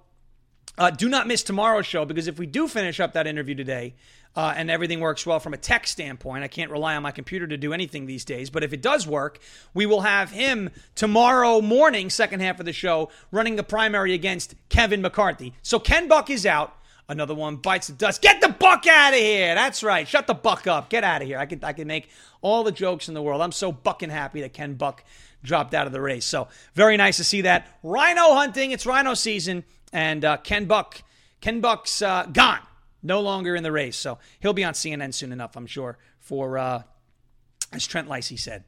uh, do not miss tomorrow's show because if we do finish up that interview today uh, and everything works well from a tech standpoint, I can't rely on my computer to do anything these days. But if it does work, we will have him tomorrow morning, second half of the show, running the primary against Kevin McCarthy. So Ken Buck is out. Another one bites the dust. Get the buck out of here. That's right. Shut the buck up. Get out of here. I can I can make all the jokes in the world. I'm so bucking happy that Ken Buck dropped out of the race. So very nice to see that. Rhino hunting. It's rhino season. And uh, Ken Buck, Ken Buck's uh, gone, no longer in the race. So he'll be on CNN soon enough, I'm sure, for, uh, as Trent Leisy said.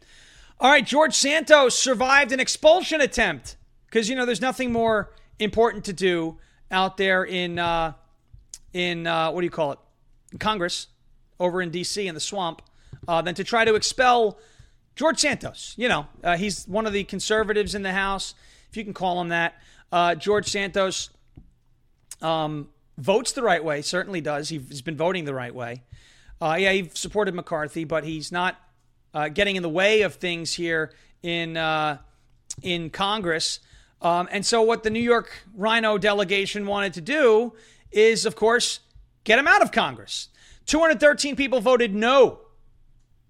All right, George Santos survived an expulsion attempt because, you know, there's nothing more important to do out there in, uh, in uh, what do you call it? In Congress, over in D.C., in the swamp, uh, than to try to expel George Santos. You know, uh, he's one of the conservatives in the House, if you can call him that. Uh, George Santos um, votes the right way, certainly does. He's been voting the right way. Uh, yeah, he supported McCarthy, but he's not uh, getting in the way of things here in uh, in Congress. Um, and so, what the New York Rhino delegation wanted to do is, of course, get him out of Congress. 213 people voted no.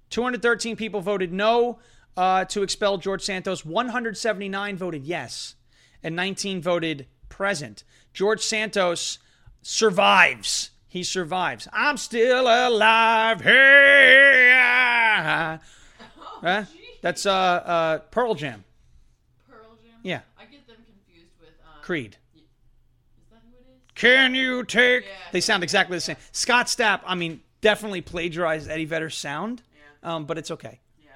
213 people voted no uh, to expel George Santos. 179 voted yes, and 19 voted present. George Santos survives. He survives. I'm still alive. Hey.
Oh,
Huh? That's uh, uh, Pearl Jam.
Pearl Jam.
Yeah.
I get them confused with. Um,
Creed.
Is that who it is?
Can you take?
Yeah.
They sound exactly the same. Scott Stapp, I mean, definitely plagiarized Eddie Vedder's sound,
Yeah.
um, but it's okay.
Yeah.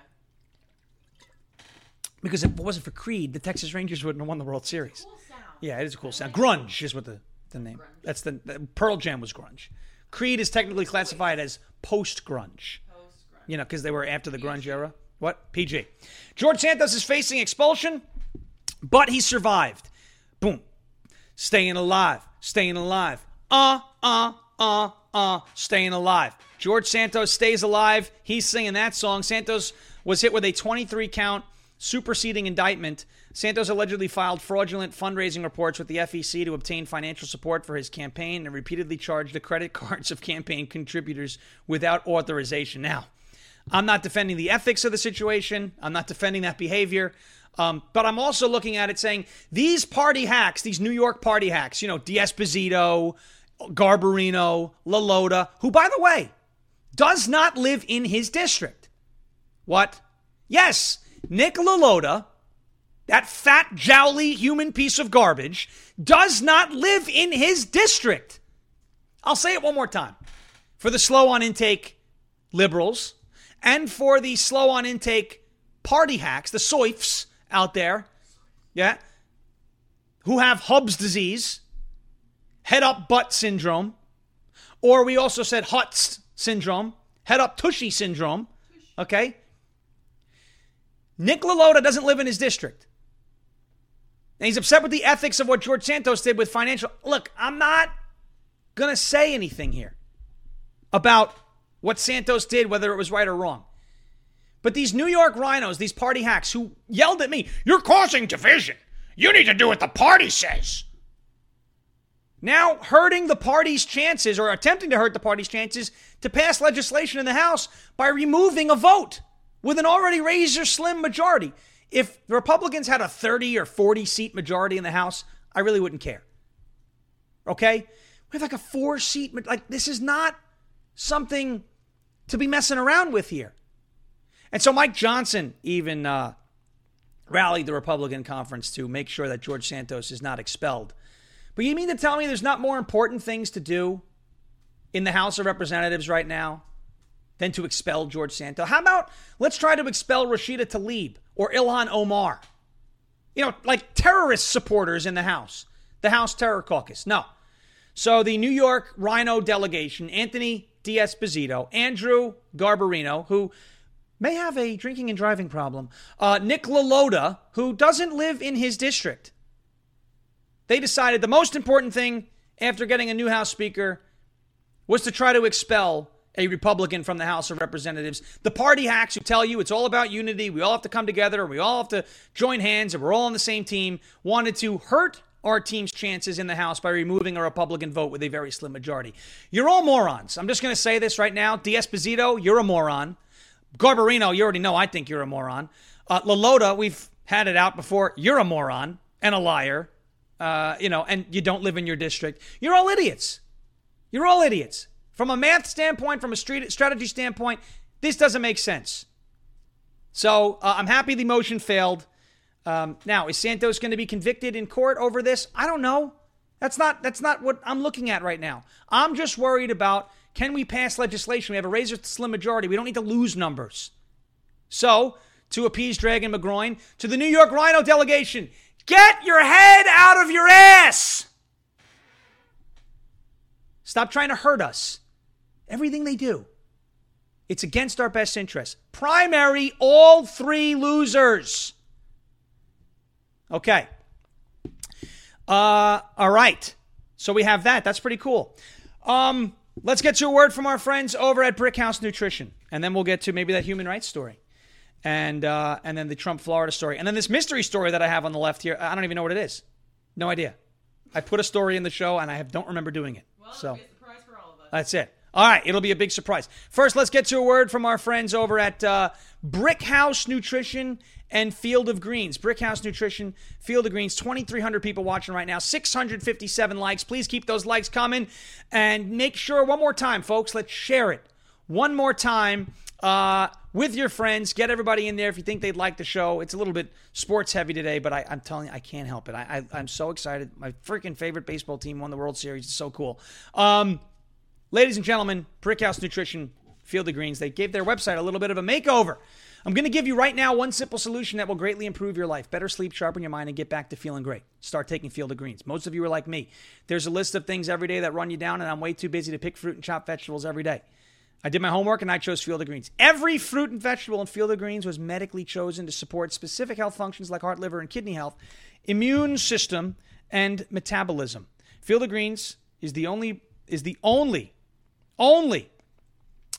Because if it wasn't for Creed, the Texas Rangers wouldn't have won the World Series.
Cool sound.
Yeah, it is a cool sound. Grunge is what the, the name. That's the, the Pearl Jam was grunge. Creed is technically classified as post grunge.
Post grunge.
You know, because they were after the grunge era. What? PG. George Santos is facing expulsion, but he survived. Boom. Staying alive. Staying alive. Uh, uh, uh, uh, staying alive. George Santos stays alive. He's singing that song. Santos was hit with a 23 count superseding indictment. Santos allegedly filed fraudulent fundraising reports with the FEC to obtain financial support for his campaign and repeatedly charged the credit cards of campaign contributors without authorization. Now, I'm not defending the ethics of the situation. I'm not defending that behavior. Um, but I'm also looking at it saying these party hacks, these New York party hacks, you know, D'Esposito, Garbarino, Lalota, who, by the way, does not live in his district. What? Yes, Nick Lalota, that fat, jowly human piece of garbage, does not live in his district. I'll say it one more time. For the slow on intake liberals and for the slow on intake party hacks, the soifs out there, yeah, who have Hub's disease, head up butt syndrome, or we also said Hutz syndrome, head up tushy syndrome, okay? Nick Lalota doesn't live in his district. And he's upset with the ethics of what George Santos did with financial. Look, I'm not going to say anything here about what Santos did, whether it was right or wrong. But these New York rhinos, these party hacks who yelled at me, You're causing division. You need to do what the party says. Now hurting the party's chances or attempting to hurt the party's chances to pass legislation in the House by removing a vote with an already razor slim majority. If the Republicans had a 30 or 40 seat majority in the House, I really wouldn't care. Okay? We have like a four seat, like, this is not something to be messing around with here. And so Mike Johnson even uh, rallied the Republican conference to make sure that George Santos is not expelled. But you mean to tell me there's not more important things to do in the House of Representatives right now than to expel George Santos? How about let's try to expel Rashida Tlaib or Ilhan Omar? You know, like terrorist supporters in the House, the House Terror Caucus. No. So the New York Rhino delegation, Anthony D'Esposito, Andrew Garbarino, who may have a drinking and driving problem, uh, Nick LaLota, who doesn't live in his district. They decided the most important thing after getting a new House Speaker was to try to expel a Republican from the House of Representatives. The party hacks who tell you it's all about unity, we all have to come together, we all have to join hands, and we're all on the same team, wanted to hurt our team's chances in the House by removing a Republican vote with a very slim majority. You're all morons. I'm just going to say this right now. D'Esposito, you're a moron. Garbarino, you already know I think you're a moron. Uh, Lalota, we've had it out before. You're a moron and a liar. Uh, you know, and you don't live in your district. You're all idiots. You're all idiots. From a math standpoint, from a strategy standpoint, this doesn't make sense. So uh, I'm happy the motion failed. Um, now, is Santos going to be convicted in court over this? I don't know. That's not that's not what I'm looking at right now. I'm just worried about can we pass legislation? We have a razor slim majority. We don't need to lose numbers. So, to appease Dragon McGroin, to the New York Rhino delegation, get your head out of your ass. Stop trying to hurt us. Everything they do, it's against our best interests. Primary, all three losers. Okay. Uh, all right. So we have that. That's pretty cool. Um, let's get to a word from our friends over at Brickhouse Nutrition, and then we'll get to maybe that human rights story, and uh, and then the Trump Florida story, and then this mystery story that I have on the left here. I don't even know what it is. No idea. I put a story in the show, and I have, don't remember doing it.
Well,
so
be a surprise for all of us.
that's it. All right, it'll be a big surprise. First, let's get to a word from our friends over at uh, Brickhouse Nutrition and Field of Greens. Brickhouse Nutrition, Field of Greens. 2,300 people watching right now. 657 likes. Please keep those likes coming, and make sure one more time, folks. Let's share it one more time uh, with your friends. Get everybody in there if you think they'd like the show. It's a little bit sports heavy today, but I, I'm telling you, I can't help it. I, I'm so excited. My freaking favorite baseball team won the World Series. It's so cool. Um, Ladies and gentlemen, Brickhouse Nutrition, Field of Greens, they gave their website a little bit of a makeover. I'm going to give you right now one simple solution that will greatly improve your life. Better sleep, sharpen your mind, and get back to feeling great. Start taking Field of Greens. Most of you are like me. There's a list of things every day that run you down, and I'm way too busy to pick fruit and chop vegetables every day. I did my homework and I chose Field of Greens. Every fruit and vegetable in Field of Greens was medically chosen to support specific health functions like heart, liver, and kidney health, immune system, and metabolism. Field of Greens is the only is the only only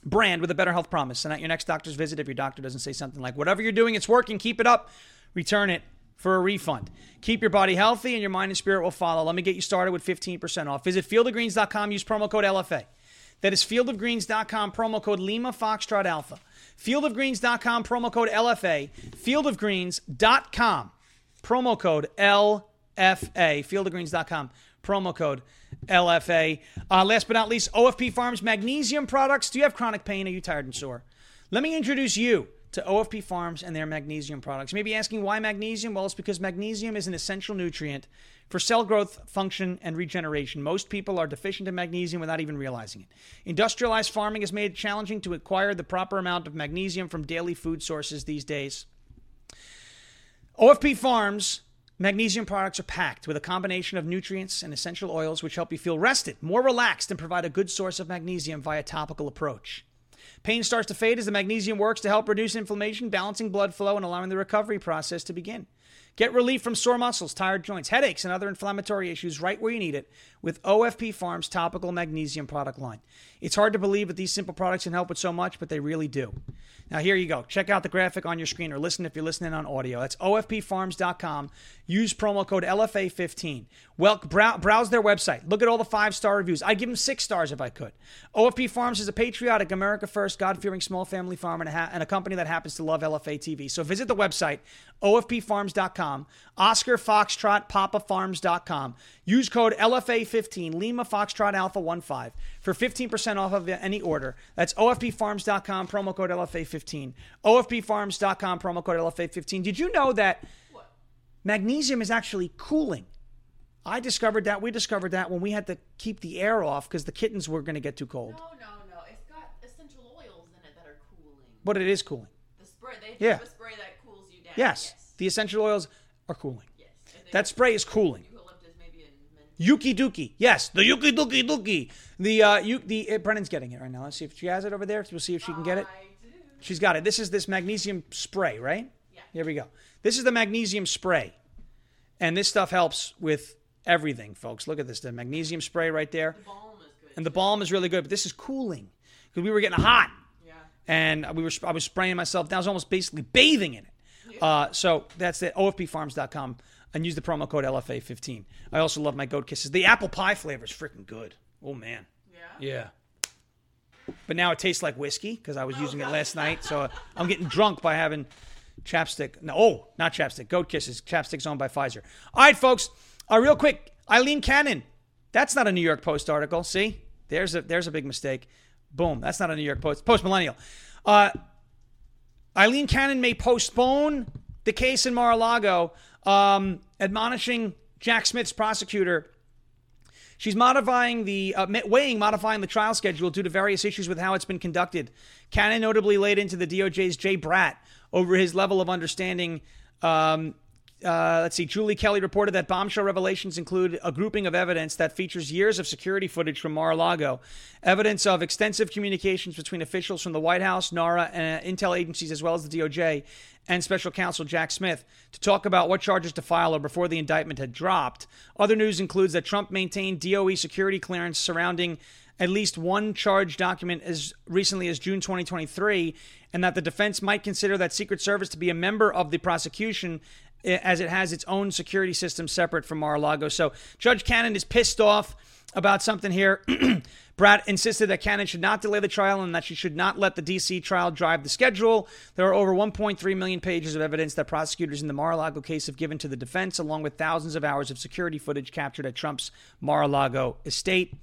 brand with a better health promise. And at your next doctor's visit, if your doctor doesn't say something like, whatever you're doing, it's working, keep it up, return it for a refund. Keep your body healthy and your mind and spirit will follow. Let me get you started with 15% off. Visit fieldofgreens.com, use promo code LFA. That is fieldofgreens.com, promo code Lima Foxtrot Alpha. Fieldofgreens.com, promo code LFA. Fieldofgreens.com, promo code LFA. Fieldofgreens.com, promo code LFA. Uh, last but not least, OFP Farms magnesium products. Do you have chronic pain? Are you tired and sore? Let me introduce you to OFP Farms and their magnesium products. You may be asking why magnesium? Well, it's because magnesium is an essential nutrient for cell growth, function, and regeneration. Most people are deficient in magnesium without even realizing it. Industrialized farming has made it challenging to acquire the proper amount of magnesium from daily food sources these days. OFP Farms magnesium products are packed with a combination of nutrients and essential oils which help you feel rested, more relaxed, and provide a good source of magnesium via topical approach. Pain starts to fade as the magnesium works to help reduce inflammation, balancing blood flow, and allowing the recovery process to begin. Get relief from sore muscles, tired joints, headaches, and other inflammatory issues right where you need it with OFP Farms topical magnesium product line. It's hard to believe that these simple products can help with so much, but they really do. Now, here you go. Check out the graphic on your screen or listen if you're listening on audio. That's OFPFarms.com. Use promo code LFA15. Well, brow- browse their website. Look at all the five star reviews. I'd give them six stars if I could. OFP Farms is a patriotic, America first, God fearing small family farm and a, ha- and a company that happens to love LFA TV. So visit the website, OFPFarms.com, Oscar Foxtrot, PapaFarms.com. Use code LFA15, Lima Foxtrot Alpha 15 for 15% off of any order. That's OFPFarms.com, promo code LFA15. OFPFarms.com, promo code LFA15. Did you know that magnesium is actually cooling? I discovered that. We discovered that when we had to keep the air off because the kittens were going to get too cold.
No, no, no. It's got essential oils in it that are cooling.
But it is cooling.
The spray, they
Yeah.
have a spray that cools you down.
Yes,
Yes.
the essential oils are cooling.
yes.
That spray is cooling.
Eucalyptus, maybe, and mint.
Yuki Duki. Yes, the Yuki Duki Duki. The uh, you, the uh, Brennan's getting it right now. Let's see if she has it over there. We'll see if she can get it. She's got it. This is this magnesium spray, right? Yeah. Here we go. This is the magnesium spray, and this stuff helps with everything, folks. Look at this. The magnesium spray right there. The balm is good. And the balm is really good, but this is cooling because we were getting hot. Yeah. And we were I was spraying myself down. I was almost basically bathing in it. Uh, so that's it. OFPFarms.com and use the promo code LFA15. I also love my goat kisses. The apple pie flavor is freaking good. Oh man. Yeah. Yeah. But now it tastes like whiskey because I was
Oh,
using it last night. So I'm getting drunk by having chapstick. No, oh, not chapstick. Goat kisses. Chapstick's owned by Pfizer. All right, folks. Uh, real quick, Eileen Cannon. That's not a New York Post article. See, there's a there's a big mistake. Boom. That's not a New York Post. Post Millennial. Uh, Eileen Cannon may postpone the case in Mar-a-Lago, um, admonishing Jack Smith's prosecutor. She's modifying the uh, weighing modifying the trial schedule due to various issues with how it's been conducted. Cannon notably laid into the DOJ's Jay Bratt over his level of understanding. Um, uh, let's see. Julie Kelly reported that bombshell revelations include a grouping of evidence that features years of security footage from Mar-a-Lago, evidence of extensive communications between officials from the White House, NARA, and intel agencies, as well as the DOJ, and Special Counsel Jack Smith to talk about what charges to file or before the indictment had dropped. Other news includes that Trump maintained DOE security clearance surrounding at least one charge document as recently as June 2023, and that the defense might consider that Secret Service to be a member of the prosecution as it has its own security system separate from Mar-a-Lago. So Judge Cannon is pissed off about something here. Bratt insisted that Cannon should not delay the trial and that she should not let the D.C. trial drive the schedule. There are over 1.3 million pages of evidence that prosecutors in the Mar a Lago case have given to the defense, along with thousands of hours of security footage captured at Trump's Mar a Lago estate.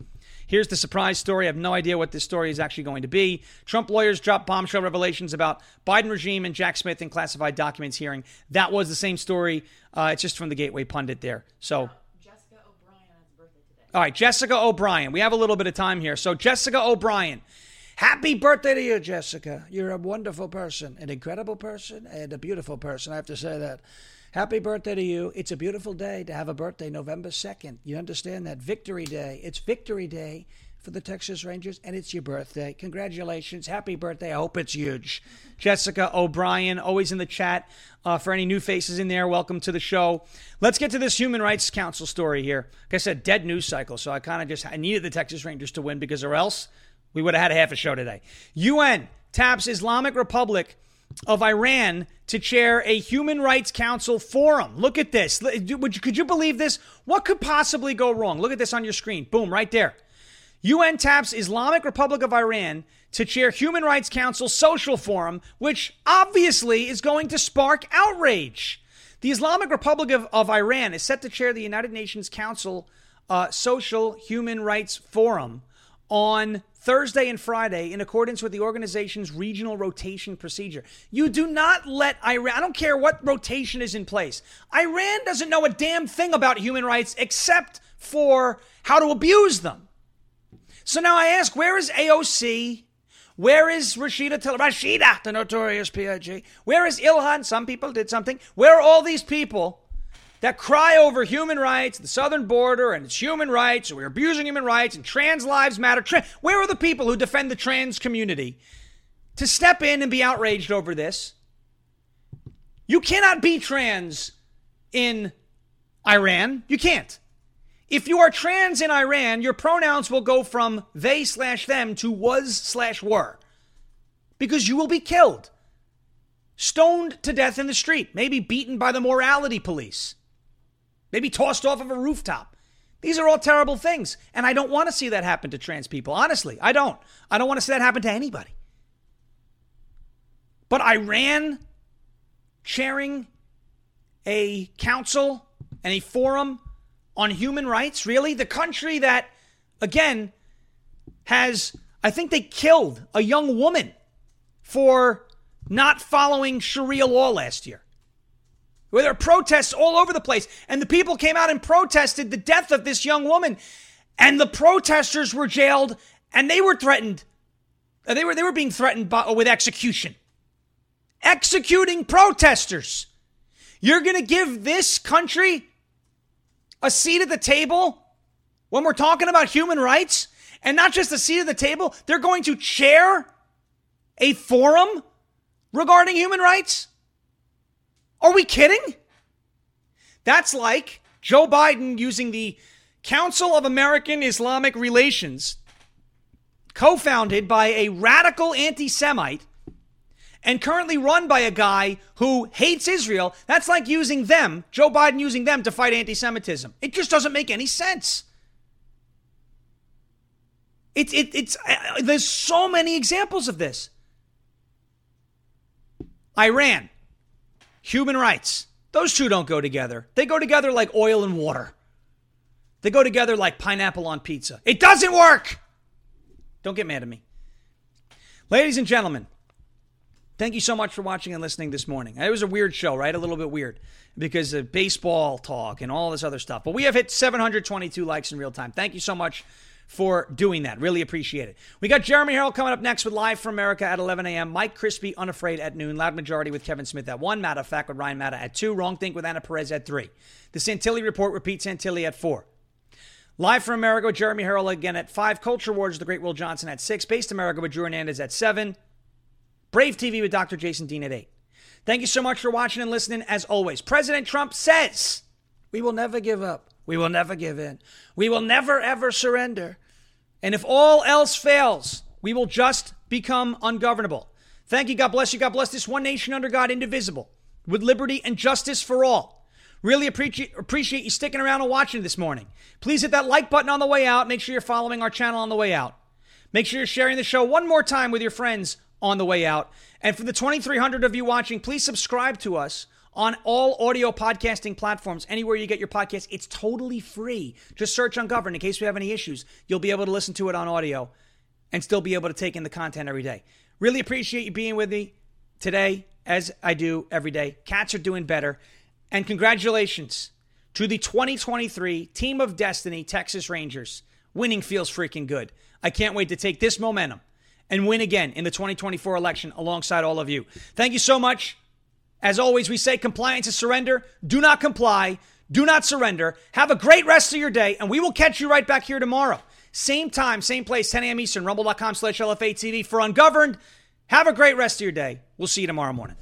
Here's the surprise story. I have no idea what this story is actually going to be. Trump lawyers dropped bombshell revelations about Biden regime and Jack Smith in classified documents hearing. That was the same story. Uh, it's just from the Gateway Pundit there. So.
Jessica O'Brien birthday today.
All right, Jessica O'Brien. We have a little bit of time here. So, Jessica O'Brien. Happy birthday to you, Jessica. You're a wonderful person, an incredible person, and a beautiful person. I have to say that. Happy birthday to you. It's a beautiful day to have a birthday, November 2nd. You understand that? Victory Day. It's Victory Day for the Texas Rangers, and it's your birthday. Congratulations. Happy birthday. I hope it's huge. Jessica O'Brien, always in the chat. Uh, for any new faces in there, welcome to the show. Let's get to this Human Rights Council story here. Like I said, dead news cycle. So I kind of just I needed the Texas Rangers to win because, or else we would have had a half a show today. UN taps Islamic Republic of Iran to chair a Human Rights Council forum. Look at this. Would you, could you believe this? What could possibly go wrong? Look at this on your screen. Boom, right there. UN taps Islamic Republic of Iran to chair Human Rights Council Social Forum, which obviously is going to spark outrage. The Islamic Republic of, of Iran is set to chair the United Nations Council uh, Social Human Rights Forum on Thursday and Friday in accordance with the organization's regional rotation procedure. You do not let Iran, I don't care what rotation is in place. Iran doesn't know a damn thing about human rights except for how to abuse them. So now I ask, where is AOC? Where is Rashida Tlaib? Rashida, the notorious PIG? Where is Ilhan? Some people did something. Where are all these people that cry over human rights, the southern border, and it's human rights, we're abusing human rights, and trans lives matter. Tra- Where are the people who defend the trans community to step in and be outraged over this? You cannot be trans in Iran. You can't. If you are trans in Iran, your pronouns will go from they slash them to was slash were because you will be killed, stoned to death in the street, maybe beaten by the morality police maybe tossed off of a rooftop. These are all terrible things. And I don't want to see that happen to trans people. Honestly, I don't. I don't want to see that happen to anybody. But Iran chairing a council and a forum on human rights, really? The country that, again, has, I think they killed a young woman for not following Sharia law last year where there are protests all over the place. And the people came out and protested the death of this young woman. And the protesters were jailed and they were threatened. uh, They were, they were being threatened by, with execution. Executing protesters. You're going to give this country a seat at the table when we're talking about human rights and not just a seat at the table, they're going to chair a forum regarding human rights? Are we kidding? That's like Joe Biden using the Council of American Islamic Relations, co founded by a radical anti Semite and currently run by a guy who hates Israel. That's like using them, Joe Biden using them to fight anti Semitism. It just doesn't make any sense. It, it, it's uh, there's so many examples of this. Iran, human rights. Those two don't go together. They go together like oil and water. They go together like pineapple on pizza. It doesn't work. Don't get mad at me. Ladies and gentlemen, thank you so much for watching and listening this morning. It was a weird show, right? A little bit weird because of baseball talk and all this other stuff. But we have hit 722 likes in real time. Thank you so much for doing that. Really appreciate it. We got Jeremy Harrell coming up next with Live from America at 11 a.m. Mike Crispi, Unafraid at noon. Loud Majority with Kevin Smith at 1. Matter of Fact with Ryan Matta at 2. Wrong Think with Anna Perez at 3. The Santilli Report repeats Santilli at 4. Live from America with Jeremy Harrell again at 5. Culture Wars with the Great Will Johnson at 6. Based America with Drew Hernandez at 7. Brave TV with Dr. Jason Dean at 8. Thank you so much for watching and listening. As always, President Trump says, We will never give up. We will never give in. We will never, ever surrender. And if all else fails, we will just become ungovernable. Thank you. God bless you. God bless this one nation under God, indivisible, with liberty and justice for all. Really appreciate, appreciate you sticking around and watching this morning. Please hit that like button on the way out. Make sure you're following our channel on the way out. Make sure you're sharing the show one more time with your friends on the way out. And for the 2,300 of you watching, please subscribe to us on all audio podcasting platforms, anywhere you get your podcast. It's totally free. Just search Ungoverned in case we have any issues. You'll be able to listen to it on audio and still be able to take in the content every day. Really appreciate you being with me today, as I do every day. Cats are doing better. And congratulations to the 2023 Team of Destiny Texas Rangers. Winning feels freaking good. I can't wait to take this momentum and win again in the 2024 election alongside all of you. Thank you so much. As always, we say compliance is surrender. Do not comply. Do not surrender. Have a great rest of your day, and we will catch you right back here tomorrow. Same time, same place, 10 a.m. Eastern, rumble.com slash LFA TV for Ungoverned. Have a great rest of your day. We'll see you tomorrow morning.